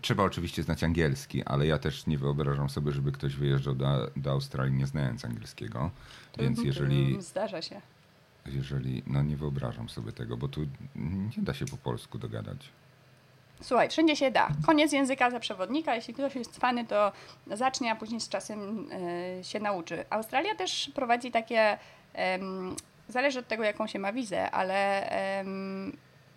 Trzeba oczywiście znać angielski, ale ja też nie wyobrażam sobie, żeby ktoś wyjeżdżał do, do Australii nie znając angielskiego. Więc Trudno, jeżeli, trudno, Zdarza się. jeżeli, no nie wyobrażam sobie tego, bo tu nie da się po polsku dogadać. Słuchaj, wszędzie się da. Koniec języka za przewodnika. Jeśli ktoś jest cwany, to zacznie, a później z czasem e, się nauczy. Australia też prowadzi takie, zależy od tego, jaką się ma wizę, ale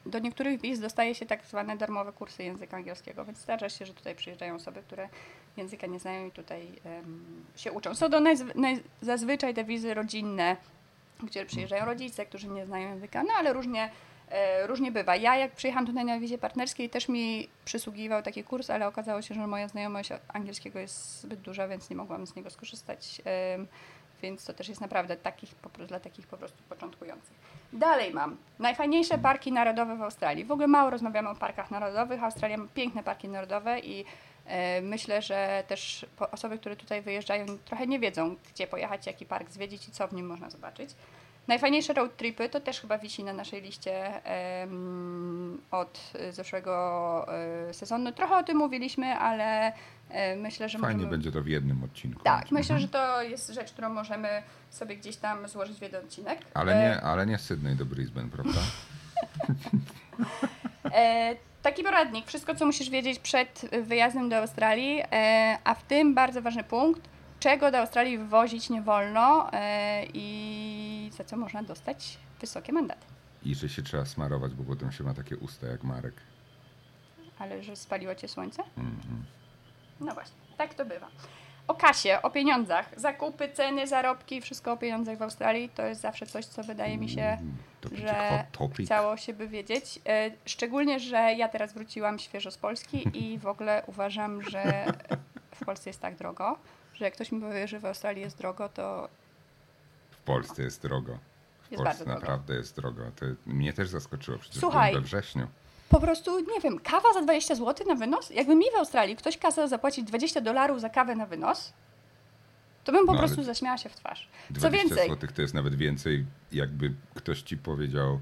do niektórych wiz dostaje się tak zwane darmowe kursy języka angielskiego, więc zdarza się, że tutaj przyjeżdżają osoby, które języka nie znają i tutaj um, się uczą. Są to naj, naj, zazwyczaj te wizy rodzinne, gdzie przyjeżdżają rodzice, którzy nie znają języka, no ale różnie, e, różnie bywa. Ja jak przyjechałam tutaj na wizie partnerskiej też mi przysługiwał taki kurs, ale okazało się, że moja znajomość angielskiego jest zbyt duża, więc nie mogłam z niego skorzystać. E, więc to też jest naprawdę takich, dla takich po prostu początkujących. Dalej mam najfajniejsze parki narodowe w Australii. W ogóle mało rozmawiamy o parkach narodowych. Australia ma piękne parki narodowe i e, myślę, że też osoby, które tutaj wyjeżdżają, trochę nie wiedzą, gdzie pojechać, jaki park zwiedzić i co w nim można zobaczyć. Najfajniejsze road tripy to też chyba wisi na naszej liście od zeszłego um, sezonu. Trochę o tym mówiliśmy, ale myślę, że Fajnie możemy... będzie to w jednym odcinku. Tak, mhm. myślę, że to jest rzecz, którą możemy sobie gdzieś tam złożyć w jeden odcinek. Ale nie, ale nie z Sydney do Brisbane, prawda? <laughs> e, taki poradnik, wszystko co musisz wiedzieć przed wyjazdem do Australii, e, a w tym bardzo ważny punkt, czego do Australii wwozić nie wolno e, i za co można dostać wysokie mandaty. I że się trzeba smarować, bo potem się ma takie usta jak Marek. Ale że spaliło cię słońce? Mm No właśnie, tak to bywa. O kasie, o pieniądzach, zakupy, ceny, zarobki, wszystko o pieniądzach w Australii to jest zawsze coś, co wydaje mi się, Mm, że chciało się by wiedzieć. E, Szczególnie, że ja teraz wróciłam świeżo z Polski i w ogóle uważam, że w Polsce jest tak drogo, że jak ktoś mi powie, że w Australii jest drogo, to W Polsce jest drogo. W Jest Polsce bardzo drogo. naprawdę jest drogo. To mnie też zaskoczyło, przecież Słuchaj. we wrześniu. Po prostu, nie wiem, kawa za 20 zł na wynos? Jakby mi w Australii ktoś kazał zapłacić 20 dolarów za kawę na wynos, to bym po No, prostu zaśmiała się w twarz. Co 20 więcej, zł to jest nawet więcej, jakby ktoś ci powiedział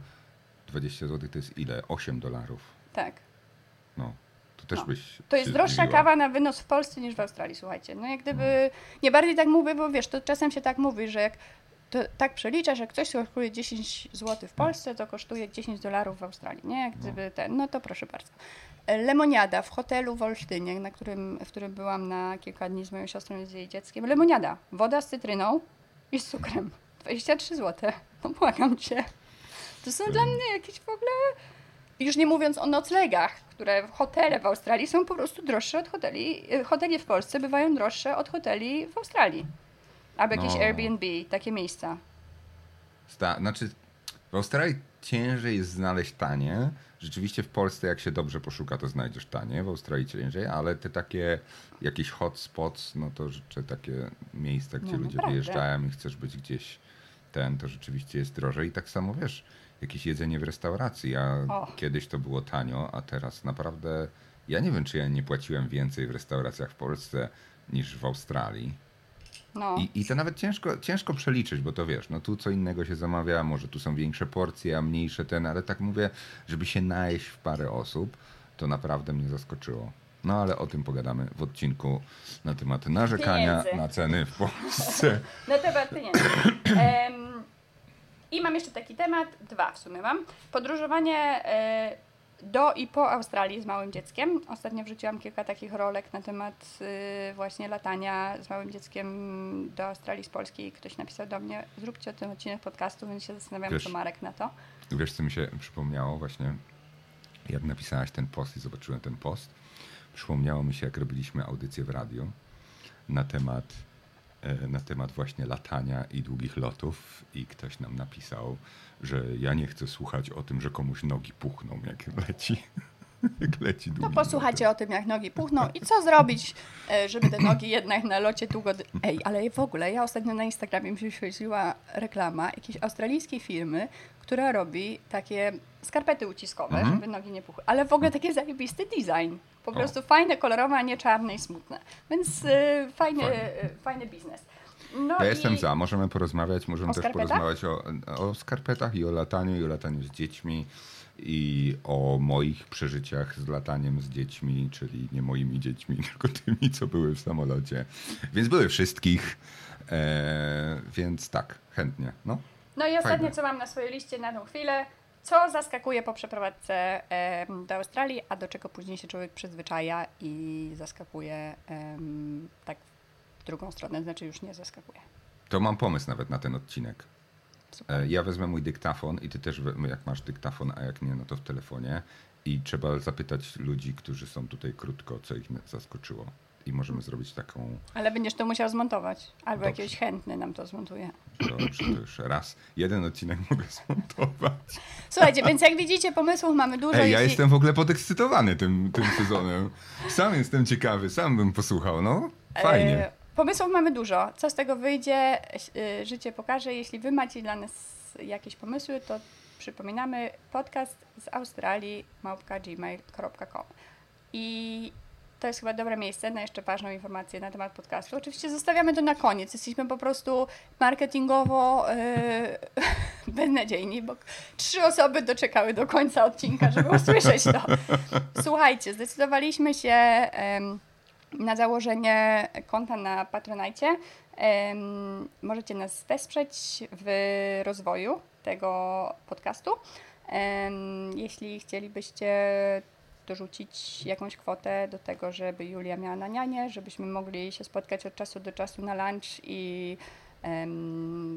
20 zł to jest ile? 8 dolarów. tak. No, to też No. byś To jest droższa zdziwiła. kawa na wynos w Polsce niż w Australii, słuchajcie. No jak gdyby, nie bardziej tak mówię, bo wiesz, to czasem się tak mówi, że jak to tak przeliczasz, że ktoś kosztuje 10 zł w Polsce, to kosztuje 10 dolarów w Australii, nie? Jak gdyby ten, no to proszę bardzo. E, Lemoniada w hotelu w Olsztynie, na którym, w którym byłam na kilka dni z moją siostrą i z jej dzieckiem. Lemoniada, woda z cytryną i z cukrem. 23 zł. No błagam cię. To są dla mnie jakieś w ogóle... Już nie mówiąc o noclegach, które hotele w Australii są po prostu droższe od hoteli. y, Hotele w Polsce bywają droższe od hoteli w Australii. Albo jakieś No. Airbnb, takie miejsca. Sta- znaczy, w Australii ciężej jest znaleźć tanie. Rzeczywiście w Polsce, jak się dobrze poszuka, to znajdziesz tanie. W Australii ciężej, ale te takie jakieś hotspots, no to rzeczy, takie miejsca, gdzie No, ludzie naprawdę. wyjeżdżają i chcesz być gdzieś ten, to rzeczywiście jest drożej. I tak samo wiesz, jakieś jedzenie w restauracji. Ja O. kiedyś to było tanio, a teraz naprawdę. Ja nie wiem, czy ja nie płaciłem więcej w restauracjach w Polsce niż w Australii. No. I, I to nawet ciężko, ciężko przeliczyć, bo to wiesz, no tu co innego się zamawia, może tu są większe porcje, a mniejsze ten, ale tak mówię, żeby się najeść w parę osób, to naprawdę mnie zaskoczyło. No ale o tym pogadamy w odcinku na temat narzekania Pieniędzy. na ceny w Polsce. <laughs> Na temat pieniędzy. I mam jeszcze taki temat, dwa w sumie mam. Podróżowanie e, do i po Australii z małym dzieckiem. Ostatnio wrzuciłam kilka takich rolek na temat y, właśnie latania z małym dzieckiem do Australii z Polski. Ktoś napisał do mnie, zróbcie o tym odcinek podcastu, więc się zastanawiam, Wiesz- co Marek na to. Wiesz, co mi się przypomniało właśnie, jak napisałaś ten post i zobaczyłem ten post. Przypomniało mi się, jak robiliśmy audycję w radiu na temat, e, na temat właśnie latania i długich lotów i ktoś nam napisał, że ja nie chcę słuchać o tym, że komuś nogi puchną, jak leci. <laughs> Jak leci To posłuchajcie o tym, jak nogi puchną i co zrobić, e, żeby te nogi jednak na locie długo... Ej, ale w ogóle ja ostatnio na Instagramie mi się wyświetliła reklama jakiejś australijskiej firmy, która robi takie skarpety uciskowe, Mhm. żeby nogi nie puchły. Ale w ogóle taki zajebisty design. Po O. prostu fajne, kolorowe, a nie czarne i smutne. Więc e, fajny, Fajnie. e, fajny biznes. No Ja i... jestem za, możemy porozmawiać, możemy O też skarpetach? porozmawiać o, o skarpetach i o lataniu, i o lataniu z dziećmi, i o moich przeżyciach z lataniem z dziećmi, czyli nie moimi dziećmi, <laughs> tylko tymi, co były w samolocie. Więc były wszystkich, e, więc tak, chętnie. No. No i ostatnie, co mam na swojej liście na tą chwilę, co zaskakuje po przeprowadzce em, do Australii, a do czego później się człowiek przyzwyczaja i zaskakuje em, tak w drugą stronę, znaczy już nie zaskakuje. To mam pomysł nawet na ten odcinek. Super. E, Ja wezmę mój dyktafon i ty też, jak masz dyktafon, a jak nie, no to w telefonie. I trzeba zapytać ludzi, którzy są tutaj krótko, co ich zaskoczyło. I możemy zrobić taką, Ale będziesz to musiał zmontować. Albo Dobrze. jakiś chętny nam to zmontuje. dobrze, to już raz. Jeden odcinek mogę zmontować. Słuchajcie, więc jak widzicie, pomysłów mamy dużo. Ej, ja jeśli... jestem w ogóle podekscytowany tym, tym sezonem. Sam jestem ciekawy, sam bym posłuchał, no. Fajnie. Pomysłów mamy dużo. Co z tego wyjdzie, e, życie pokaże. Jeśli wy macie dla nas jakieś pomysły, to przypominamy podcast z Australii małpka gmail.com. I to jest chyba dobre miejsce na jeszcze ważną informację na temat podcastu. Oczywiście zostawiamy to na koniec. Jesteśmy po prostu marketingowo e, <laughs> beznadziejni, bo trzy osoby doczekały do końca odcinka, żeby usłyszeć to. <laughs> Słuchajcie, zdecydowaliśmy się em, na założenie konta na Patronite. Możecie nas wesprzeć w rozwoju tego podcastu. Jeśli chcielibyście dorzucić jakąś kwotę do tego, żeby Julia miała na nianie, żebyśmy mogli się spotkać od czasu do czasu na lunch i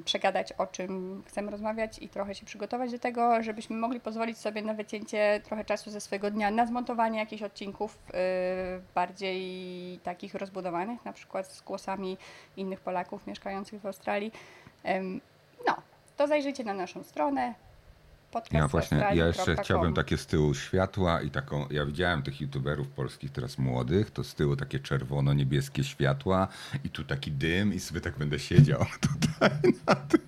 przegadać o czym chcemy rozmawiać i trochę się przygotować do tego, żebyśmy mogli pozwolić sobie na wycięcie trochę czasu ze swojego dnia na zmontowanie jakichś odcinków y, bardziej takich rozbudowanych, na przykład z głosami innych Polaków mieszkających w Australii. No, to zajrzyjcie na naszą stronę. Ja właśnie, ja jeszcze chciałbym takie z tyłu światła i taką, ja widziałem tych youtuberów polskich teraz młodych, to z tyłu takie czerwono-niebieskie światła i tu taki dym i sobie tak będę siedział <laughs> tutaj na tym,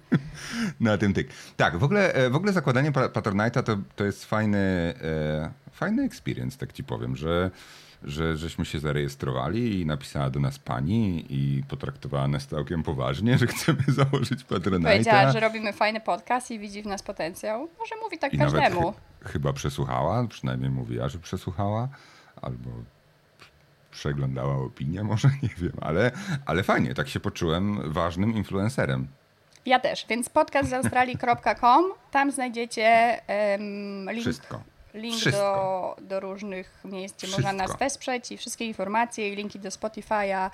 na tym tyk. Tak, w ogóle, e, w ogóle zakładanie pa- Patronite'a to, to jest fajny, e, fajny experience, tak ci powiem, że że żeśmy się zarejestrowali i napisała do nas pani i potraktowała nas całkiem poważnie, że chcemy <laughs> założyć Patronite'a. Powiedziała, że robimy fajny podcast i widzi w nas potencjał. Może mówi tak I nawet każdemu. chy- chyba przesłuchała, przynajmniej mówiła, że przesłuchała, albo przeglądała opinię, <laughs> może nie wiem, ale, ale fajnie, tak się poczułem ważnym influencerem. Ja też, więc podcast z australii.com, tam znajdziecie em, link, Wszystko. Link do, Wszystko. do różnych miejsc, gdzie Wszystko. można nas wesprzeć i wszystkie informacje i linki do Spotify'a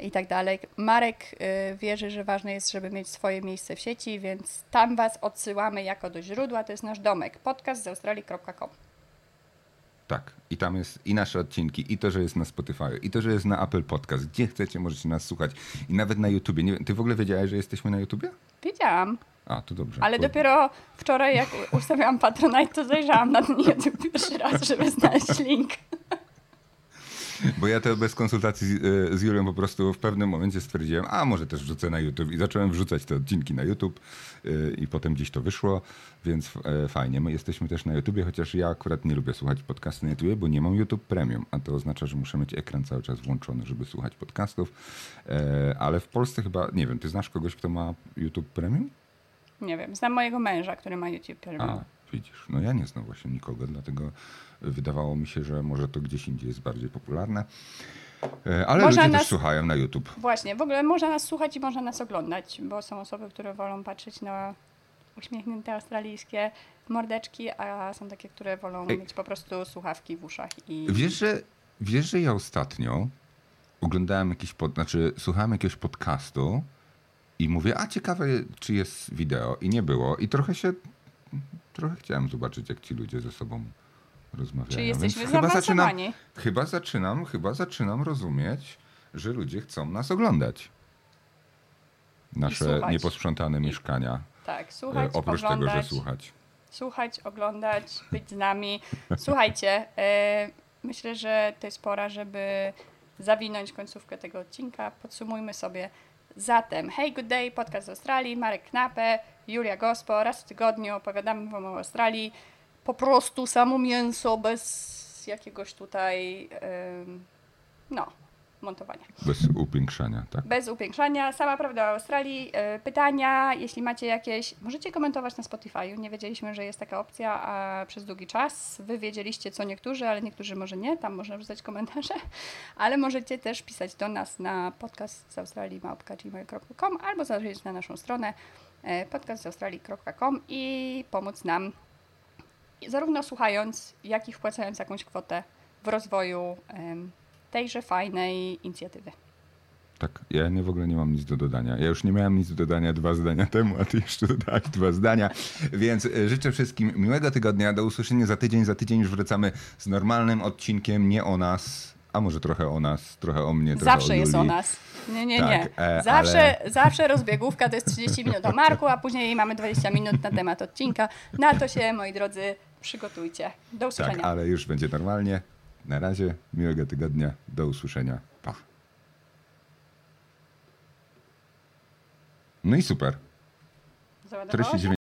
i tak dalej. Marek y, wierzy, że ważne jest, żeby mieć swoje miejsce w sieci, więc tam Was odsyłamy jako do źródła, to jest nasz domek, podcast z australii.com. Tak. I tam jest i nasze odcinki, i to, że jest na Spotify, i to, że jest na Apple Podcast. Gdzie chcecie, możecie nas słuchać. I nawet na YouTubie. Nie, ty w ogóle wiedziałeś, że jesteśmy na YouTubie? Wiedziałam, A, to dobrze. ale dopiero wczoraj jak ustawiałam Patronite, to zajrzałam na ten YouTube <laughs> pierwszy raz, żeby znaleźć link. Bo ja to bez konsultacji z, e, z Julią po prostu w pewnym momencie stwierdziłem, a może też wrzucę na YouTube i zacząłem wrzucać te odcinki na YouTube e, i potem gdzieś to wyszło, więc e, fajnie. My jesteśmy też na YouTubie, chociaż ja akurat nie lubię słuchać podcasty na YouTubie, bo nie mam YouTube Premium, a to oznacza, że muszę mieć ekran cały czas włączony, żeby słuchać podcastów. Ale w Polsce chyba, nie wiem, ty znasz kogoś, kto ma YouTube Premium? Nie wiem, znam mojego męża, który ma YouTube Premium. A, widzisz. No ja nie znam właśnie nikogo, dlatego wydawało mi się, że może to gdzieś indziej jest bardziej popularne. E, Ale Można ludzie nas- też słuchają na YouTube. Właśnie, w ogóle można nas słuchać i można nas oglądać, bo są osoby, które wolą patrzeć na uśmiechnięte australijskie mordeczki, a są takie, które wolą Ej. mieć po prostu słuchawki w uszach i Wiesz, że, wiesz, że ja ostatnio oglądałem jakiś, pod, znaczy słuchałem jakiegoś podcastu i mówię, a ciekawe, czy jest wideo i nie było i trochę się, trochę chciałem zobaczyć, jak ci ludzie ze sobą rozmawiają. czy Więc jesteśmy chyba zaczynam, chyba zaczynam, chyba zaczynam rozumieć, że ludzie chcą nas oglądać. Nasze nieposprzątane mieszkania. Tak, E, słuchać, Oprócz oglądać, tego, że słuchać. słuchać, oglądać, być z nami. Słuchajcie, e, myślę, że to jest pora, żeby zawinąć końcówkę tego odcinka. Podsumujmy sobie. Zatem, hey, good day, podcast z Australii, Marek Knape, Julia Gospo. Raz w tygodniu opowiadamy wam o Australii. Po prostu samo mięso, bez jakiegoś tutaj, em, no, montowania. Bez upiększania, tak. Bez upiększania, sama prawda o Australii. E, Pytania, jeśli macie jakieś, możecie komentować na Spotify'u. Nie wiedzieliśmy, że jest taka opcja a przez długi czas. Wy wiedzieliście co niektórzy, ale niektórzy może nie. Tam można wrzucać komentarze. <laughs> Ale możecie też pisać do nas na podcast z Australii małpka.gmail.com albo zajrzeć na naszą stronę e, podcastaustralii.com i pomóc nam zarówno słuchając, jak i wpłacając jakąś kwotę w rozwoju tejże fajnej inicjatywy. Tak, ja nie w ogóle nie mam nic do dodania. Ja już nie miałem nic do dodania dwa zdania <laughs> temu, a ty jeszcze dodałeś dwa zdania. Więc e, życzę wszystkim miłego tygodnia. Do usłyszenia za tydzień. Za tydzień już wracamy z normalnym odcinkiem, nie o nas, a może trochę o nas, trochę o mnie, trochę Zawsze o jest o nas. Nie, nie, Tak, nie. e, zawsze, zawsze rozbiegówka to jest 30 minut o Marku, a później mamy 20 minut na temat odcinka. Na to się, moi drodzy, przygotujcie. Do usłyszenia. Tak, ale już będzie normalnie. Na razie, miłego tygodnia. Do usłyszenia. Pa. No i super. Załadowało Treści się?